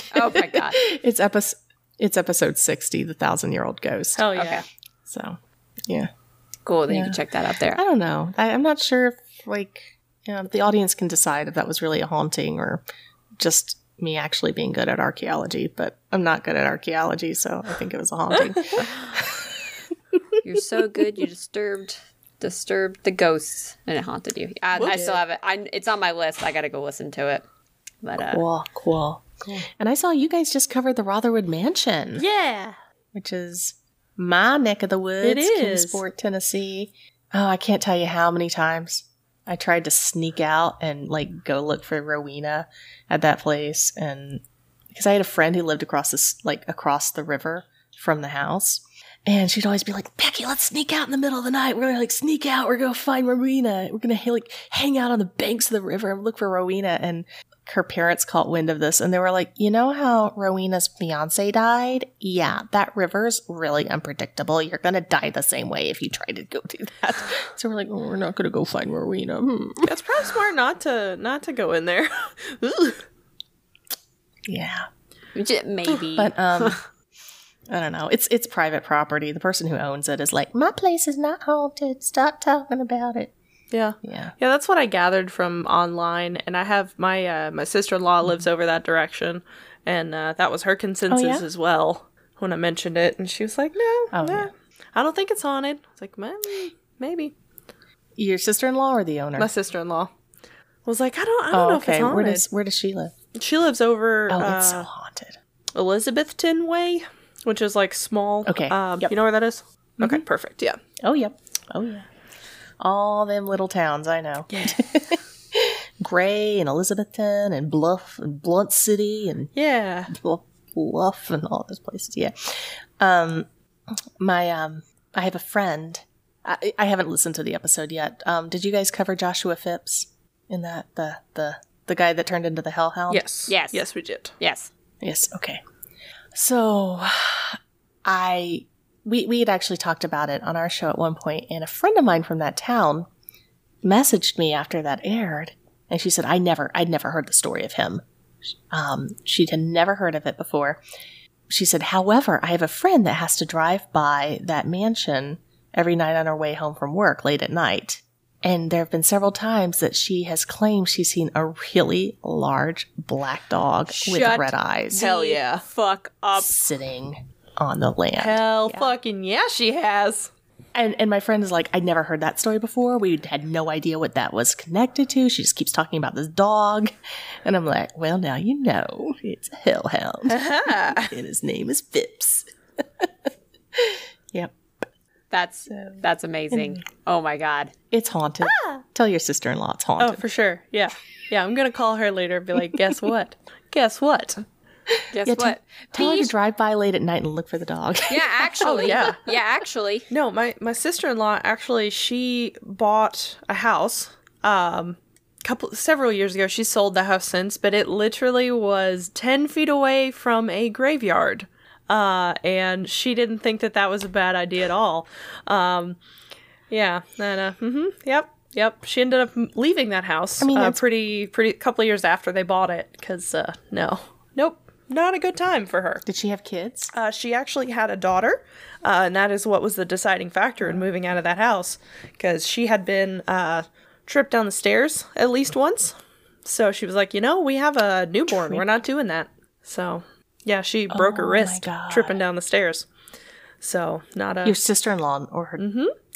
Oh my god. it's episode. It's episode sixty, the thousand year old ghost. Oh yeah. Okay. So, yeah. Cool. Then you can check that out there. I don't know. I, I'm not sure if like you know, the audience can decide if that was really a haunting or just me actually being good at archaeology. But I'm not good at archaeology, so I think it was a haunting. You're so good. You disturbed disturbed the ghosts and it haunted you. I, I still have it. I, it's on my list. I got to go listen to it. But uh, cool, cool. And I saw you guys just covered the Rotherwood Mansion. Yeah. which is my neck of the woods, It is. Kingsport, Tennessee. Oh, I can't tell you how many times I tried to sneak out and like go look for Rowena at that place, and because I had a friend who lived across this like across the river from the house. And she'd always be like, Becky, let's sneak out in the middle of the night. We're gonna like sneak out. We're gonna find Rowena. We're gonna like hang out on the banks of the river and look for Rowena. And her parents caught wind of this and they were like, you know how Rowena's fiance died? Yeah, that river's really unpredictable. You're gonna die the same way if you try to go do that. So we're like, oh, we're not gonna go find Rowena. Hmm. That's probably smart not to not to go in there. Yeah. maybe. But um I don't know. It's it's private property. The person who owns it is like, my place is not haunted. Stop talking about it. Yeah. Yeah. Yeah, that's what I gathered from online, and I have my uh, my sister in law lives over that direction, and uh, that was her consensus yeah? as well when I mentioned it, and she was like, "No, Oh, nah, yeah. I don't think it's haunted." It's like, "Well, maybe." Your sister in law or the owner? My sister in law was like, "I don't, I don't oh, know if it's haunted." Where does where does she live? she lives over Oh, uh, it's so haunted. Elizabethton Way, which is like small. Okay, um, yep. you know where that is? Okay, perfect. Yeah, Oh yep. Oh yeah. All them little towns, I know. yeah, Gray and Elizabethton and Bluff and Blunt City and yeah. Bluff, Bluff and all those places. Yeah. Um, my um, I have a friend. I, I haven't listened to the episode yet. Um, did you guys cover Joshua Phipps in that the the the guy that turned into the Hellhound? Yes, Yes. yes, we did. yes. Yes. Okay. So, I we we had actually talked about it on our show at one point, and a friend of mine from that town messaged me after that aired, and she said I never I'd never heard the story of him. Um, she had never heard of it before. She said, however, I have a friend that has to drive by that mansion every night on her way home from work late at night. And there have been several times that she has claimed she's seen a really large black dog with red eyes Hell yeah. Fuck up. sitting on the land. Hell fucking yeah, she has. And and my friend is like, I'd never heard that story before. We had no idea what that was connected to. She just keeps talking about this dog. And I'm like, well, now you know. It's a hellhound. Uh-huh. and his name is Phipps. yep. That's that's amazing. Oh my god. It's haunted. Ah. Tell your sister in law it's oh, haunted. Oh, for sure. Yeah. Yeah, I'm gonna call her later and be like, guess what? guess what? Guess Yeah, what? Tell her to drive by late at night and look for the dog. yeah, actually. yeah. Yeah, actually. No, my my sister in law actually she bought a house um couple several years ago. She sold the house since, but it literally was ten feet away from a graveyard. Uh, and she didn't think that that was a bad idea at all. Um, yeah, and uh, mm-hmm, yep, yep. She ended up leaving that house. I mean, uh, pretty pretty couple of years after they bought it because uh, no, nope, not a good time for her. Did she have kids? Uh, she actually had a daughter, uh, and that is what was the deciding factor in moving out of that house because she had been uh, tripped down the stairs at least once. So she was like, you know, we have a newborn. We're not doing that. So, yeah, she broke her Oh wrist tripping down the stairs. So, not a Your sister in law or her.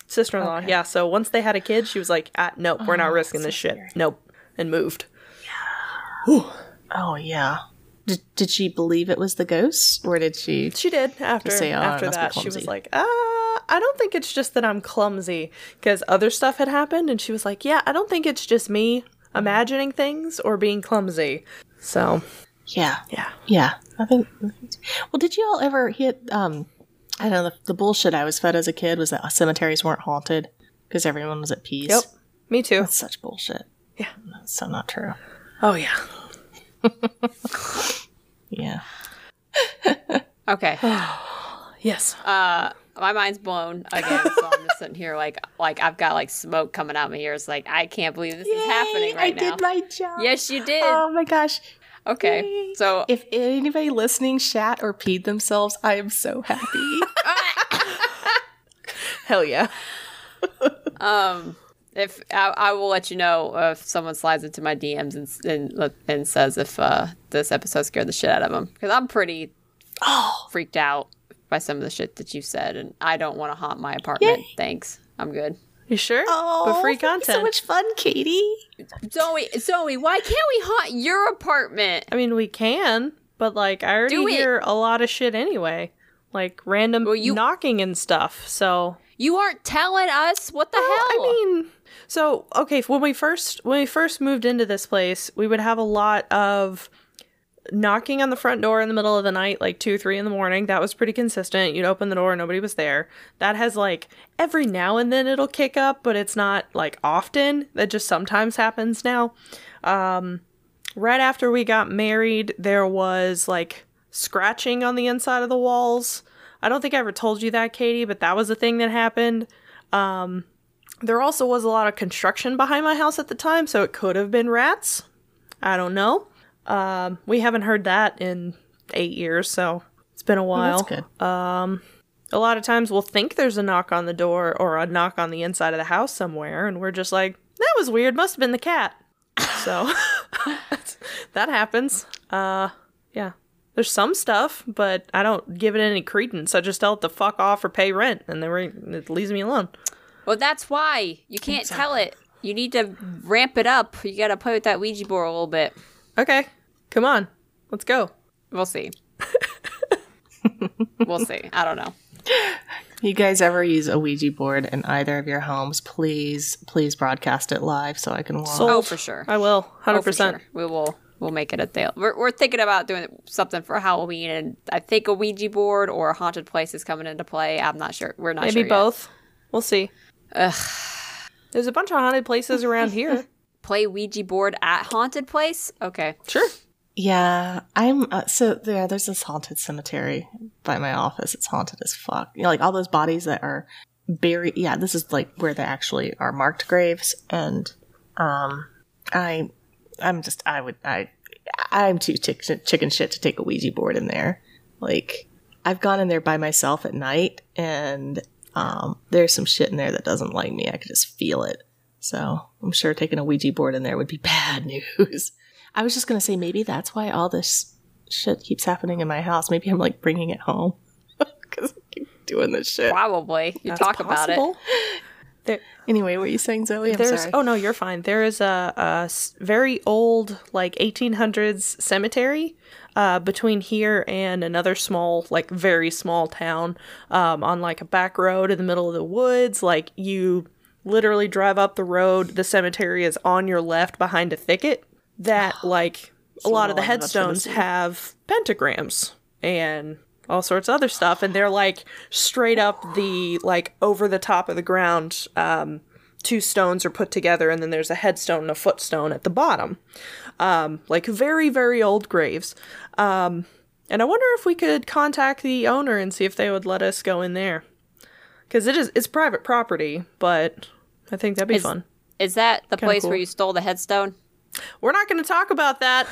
sister in law. Yeah, so once they had a kid, she was like, ah, nope, we're not risking this shit. Nope. And moved. Yeah. Oh, yeah. Did, did she believe it was the ghost? Or did she. She did after say, "Oh, after that. She was clumsy." like, uh, I don't think it's just that I'm clumsy because other stuff had happened, and she was like, yeah, I don't think it's just me imagining things or being clumsy. So Yeah. yeah, Yeah. I think. Well, did you all ever hit. um I don't know. The, the bullshit I was fed as a kid was that cemeteries weren't haunted because everyone was at peace. yep, me too. That's such bullshit. Yeah. That's so not true. Oh yeah, Yeah. Okay. yes. Uh, my mind's blown again, so I'm just sitting here like, like I've got like smoke coming out my ears. Like I can't believe this is happening right I now. did my job. yes, you did. Oh my gosh. okay, yay. so If anybody listening shat or peed themselves, I am so happy. Hell yeah. um, if I, I will let you know if someone slides into my DMs and and, and says if uh, this episode scared the shit out of them because I'm pretty oh, freaked out by some of the shit that you said, and I don't want to haunt my apartment. Yay. Thanks, I'm good. You sure? oh, but free that'd be content. So much fun, Katie. Zoe, Zoe, why can't we haunt your apartment? I mean, we can, but like I already Do hear a lot of shit anyway, like random Well, you- knocking and stuff. So You aren't telling us what the hell. I mean, so okay, when we first when we first moved into this place, we would have a lot of knocking on the front door in the middle of the night, like two, three in the morning. That was pretty consistent. You'd open the door, nobody was there. That has like every now and then it'll kick up, but it's not like often. That just sometimes happens now. Um, right after we got married, there was like scratching on the inside of the walls. I don't think I ever told you that, Katie, but that was a thing that happened. Um, there also was a lot of construction behind my house at the time, so it could have been rats. I don't know. Um, we haven't heard that in eight years, so it's been a while. That's good. A lot of times we'll think there's a knock on the door or a knock on the inside of the house somewhere, and we're just like, that was weird, must have been the cat. So that happens. Uh, yeah. There's some stuff, but I don't give it any credence. I just tell it to fuck off or pay rent, and then it leaves me alone. Well, that's why you can't tell it. You need to ramp it up. You got to play with that Ouija board a little bit. Okay, come on, let's go. We'll see. we'll see. I don't know. You guys ever use a Ouija board in either of your homes? Please, please broadcast it live so I can watch. Sold. Oh, for sure. I will, oh, Hundred oh, percent. sure. We will. We'll make it a day. We're, we're thinking about doing something for Halloween, and I think a Ouija board or a haunted place is coming into play. I'm not sure. We're not Maybe sure both. We'll see. Ugh. There's a bunch of haunted places around here. Play Ouija board at haunted place. Okay. Sure. Yeah, I'm uh, so yeah. There's this haunted cemetery by my office. It's haunted as fuck. You know, like all those bodies that are buried. Yeah, this is like where they actually are marked graves, and um, I, I'm just I would I, I'm too chick- chicken shit to take a Ouija board in there. Like I've gone in there by myself at night, and um, there's some shit in there that doesn't like me. I could just feel it. So I'm sure taking a Ouija board in there would be bad news. I was just gonna say maybe that's why all this shit keeps happening in my house. Maybe I'm like bringing it home because I keep doing this shit. Probably. You That's talk about it. There, Anyway, what are you saying, Zoe? I'm there's sorry. oh no, you're fine. There is a very old like 1800s cemetery uh, between here and another small, like very small town um, on like a back road in the middle of the woods. Like you literally drive up the road. The cemetery is on your left behind a thicket. That like a lot of the long enough for the headstones have pentagrams and all sorts of other stuff and they're like straight up the like over the top of the ground um two stones are put together and then there's a headstone and a footstone at the bottom um like very very old graves um and i wonder if we could contact the owner and see if they would let us go in there because it is it's private property but i think that'd be Is- fun Is that the place cool. where you stole the headstone? we're not going to talk about that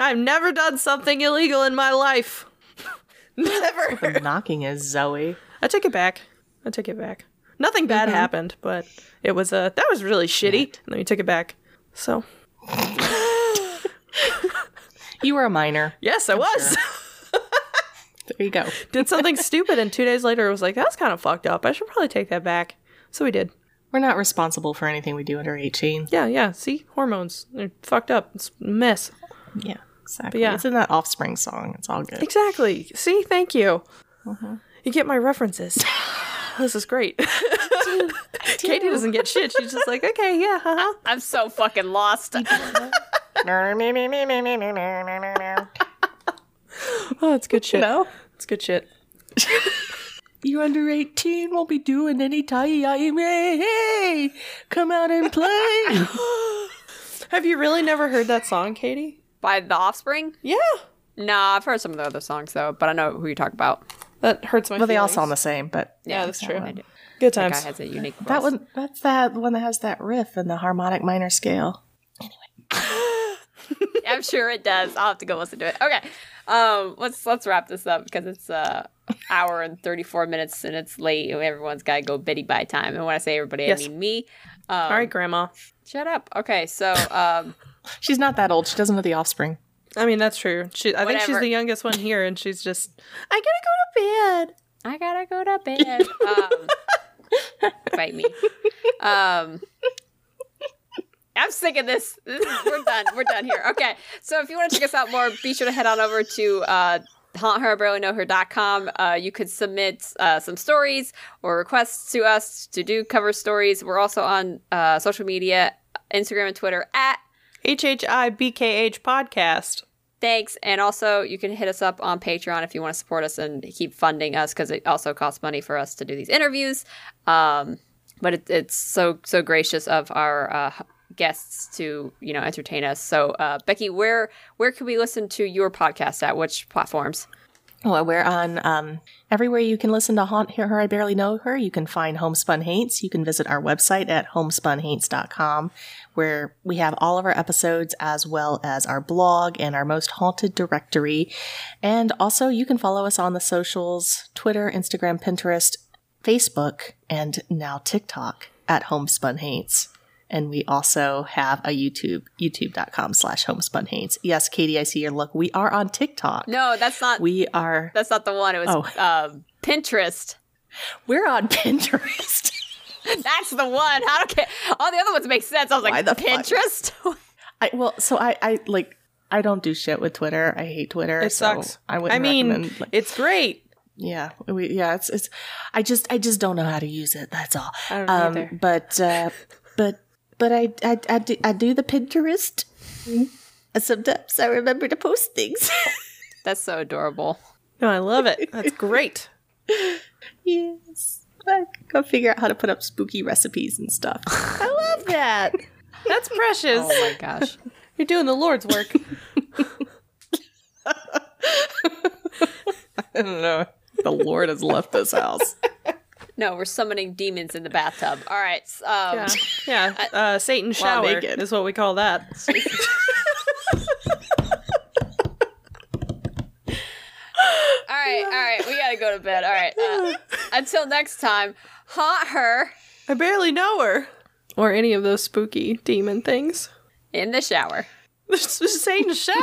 i've never done something illegal in my life never The knocking is Zoe. I take it back. I take it back. Nothing bad happened, but it was uh, that was really shitty. And then we took it back. So You were a minor. Yes, I was. There you go. did something stupid, and two days later, it was like, "That's kind of fucked up. I should probably take that back." So we did. We're not responsible for anything we do under 18. Yeah, yeah. See, hormones. They're fucked up. It's a mess. Yeah, exactly. yeah. It's in that Offspring song. It's all good. Exactly. See, thank you. Mm-hmm. You get my references. this is great. Katie doesn't get shit. She's just like, okay, yeah, haha. I'm so fucking lost. Oh, it's good shit. No? It's good shit. You under 18 won't be doing any time. Hey, come out and play. Have you really never heard that song, Katie? By The Offspring? Yeah. Nah, I've heard some of the other songs though, but I know who you talk about. That hurts my feelings. well, they all sound the same, but Yeah, that's true. I do. Good That guy times. has a unique voice. that one, that's that one that has that riff in the harmonic minor scale. I'm sure it does. I'll have to go listen to it. Okay. Um, let's let's wrap this up because it's uh hour and 34 minutes and it's late and everyone's got to go biddy by time. And when I say everybody, Yes. I mean me. Um, All right, Grandma. Shut up. Okay, so um, She's not that old. She doesn't know the offspring. I mean, that's true. She, I think she's the youngest one here, and she's just, I gotta go to bed. I gotta go to bed. Um, fight me. Um, I'm sick of this. we're done. We're done here. Okay. So if you want to check us out more, be sure to head on over to uh, haunther, Uh, you could submit uh, some stories or requests to us to do cover stories. We're also on uh, social media, Instagram and Twitter at HHIBKH podcast. Thanks. And also, you can hit us up on Patreon if you want to support us and keep funding us because it also costs money for us to do these interviews. Um, but it, it's so so gracious of our uh, guests to you know entertain us. So, uh, Becky, where where can we listen to your podcast at? Which platforms? Well, we're on um, everywhere you can listen to Haunt Her, I Barely Know Her. You can find Homespun Haints. You can visit our website at homespunhaints.com, where we have all of our episodes as well as our blog and our most haunted directory. And also, you can follow us on the socials Twitter, Instagram, Pinterest, Facebook, and now TikTok at Homespun Haints. And we also have a YouTube, youtube.com slash homespun haints. Yes, Katie, I see your look. We are on TikTok. No, that's not. We are that's not the one. It was Oh. um, Pinterest. We're on Pinterest. That's the one. I don't care. All the other ones make sense. I was Why like, the? Pinterest. I well, so I I like I don't do shit with Twitter. I hate Twitter. It so sucks. I wouldn't I mean, like, it's great. yeah, we, yeah. It's it's. I just I just don't know how to use it. That's all. I don't Um, either. but uh, but but I I I do, I do the Pinterest. And Sometimes I remember to post things. That's so adorable. No, I love it. That's great. yes, I go figure out how to put up spooky recipes and stuff. I love that. That's precious. Oh my gosh. You're doing the Lord's work. I don't know. The Lord has left this house. No, we're summoning demons in the bathtub. All right. Um, Yeah, yeah. Uh, Satan shower naked. is what we call that. All right. All right. We got to go to bed. All right. Uh, until next time, haunt her I barely know her or any of those spooky demon things. in the shower. Satan shower.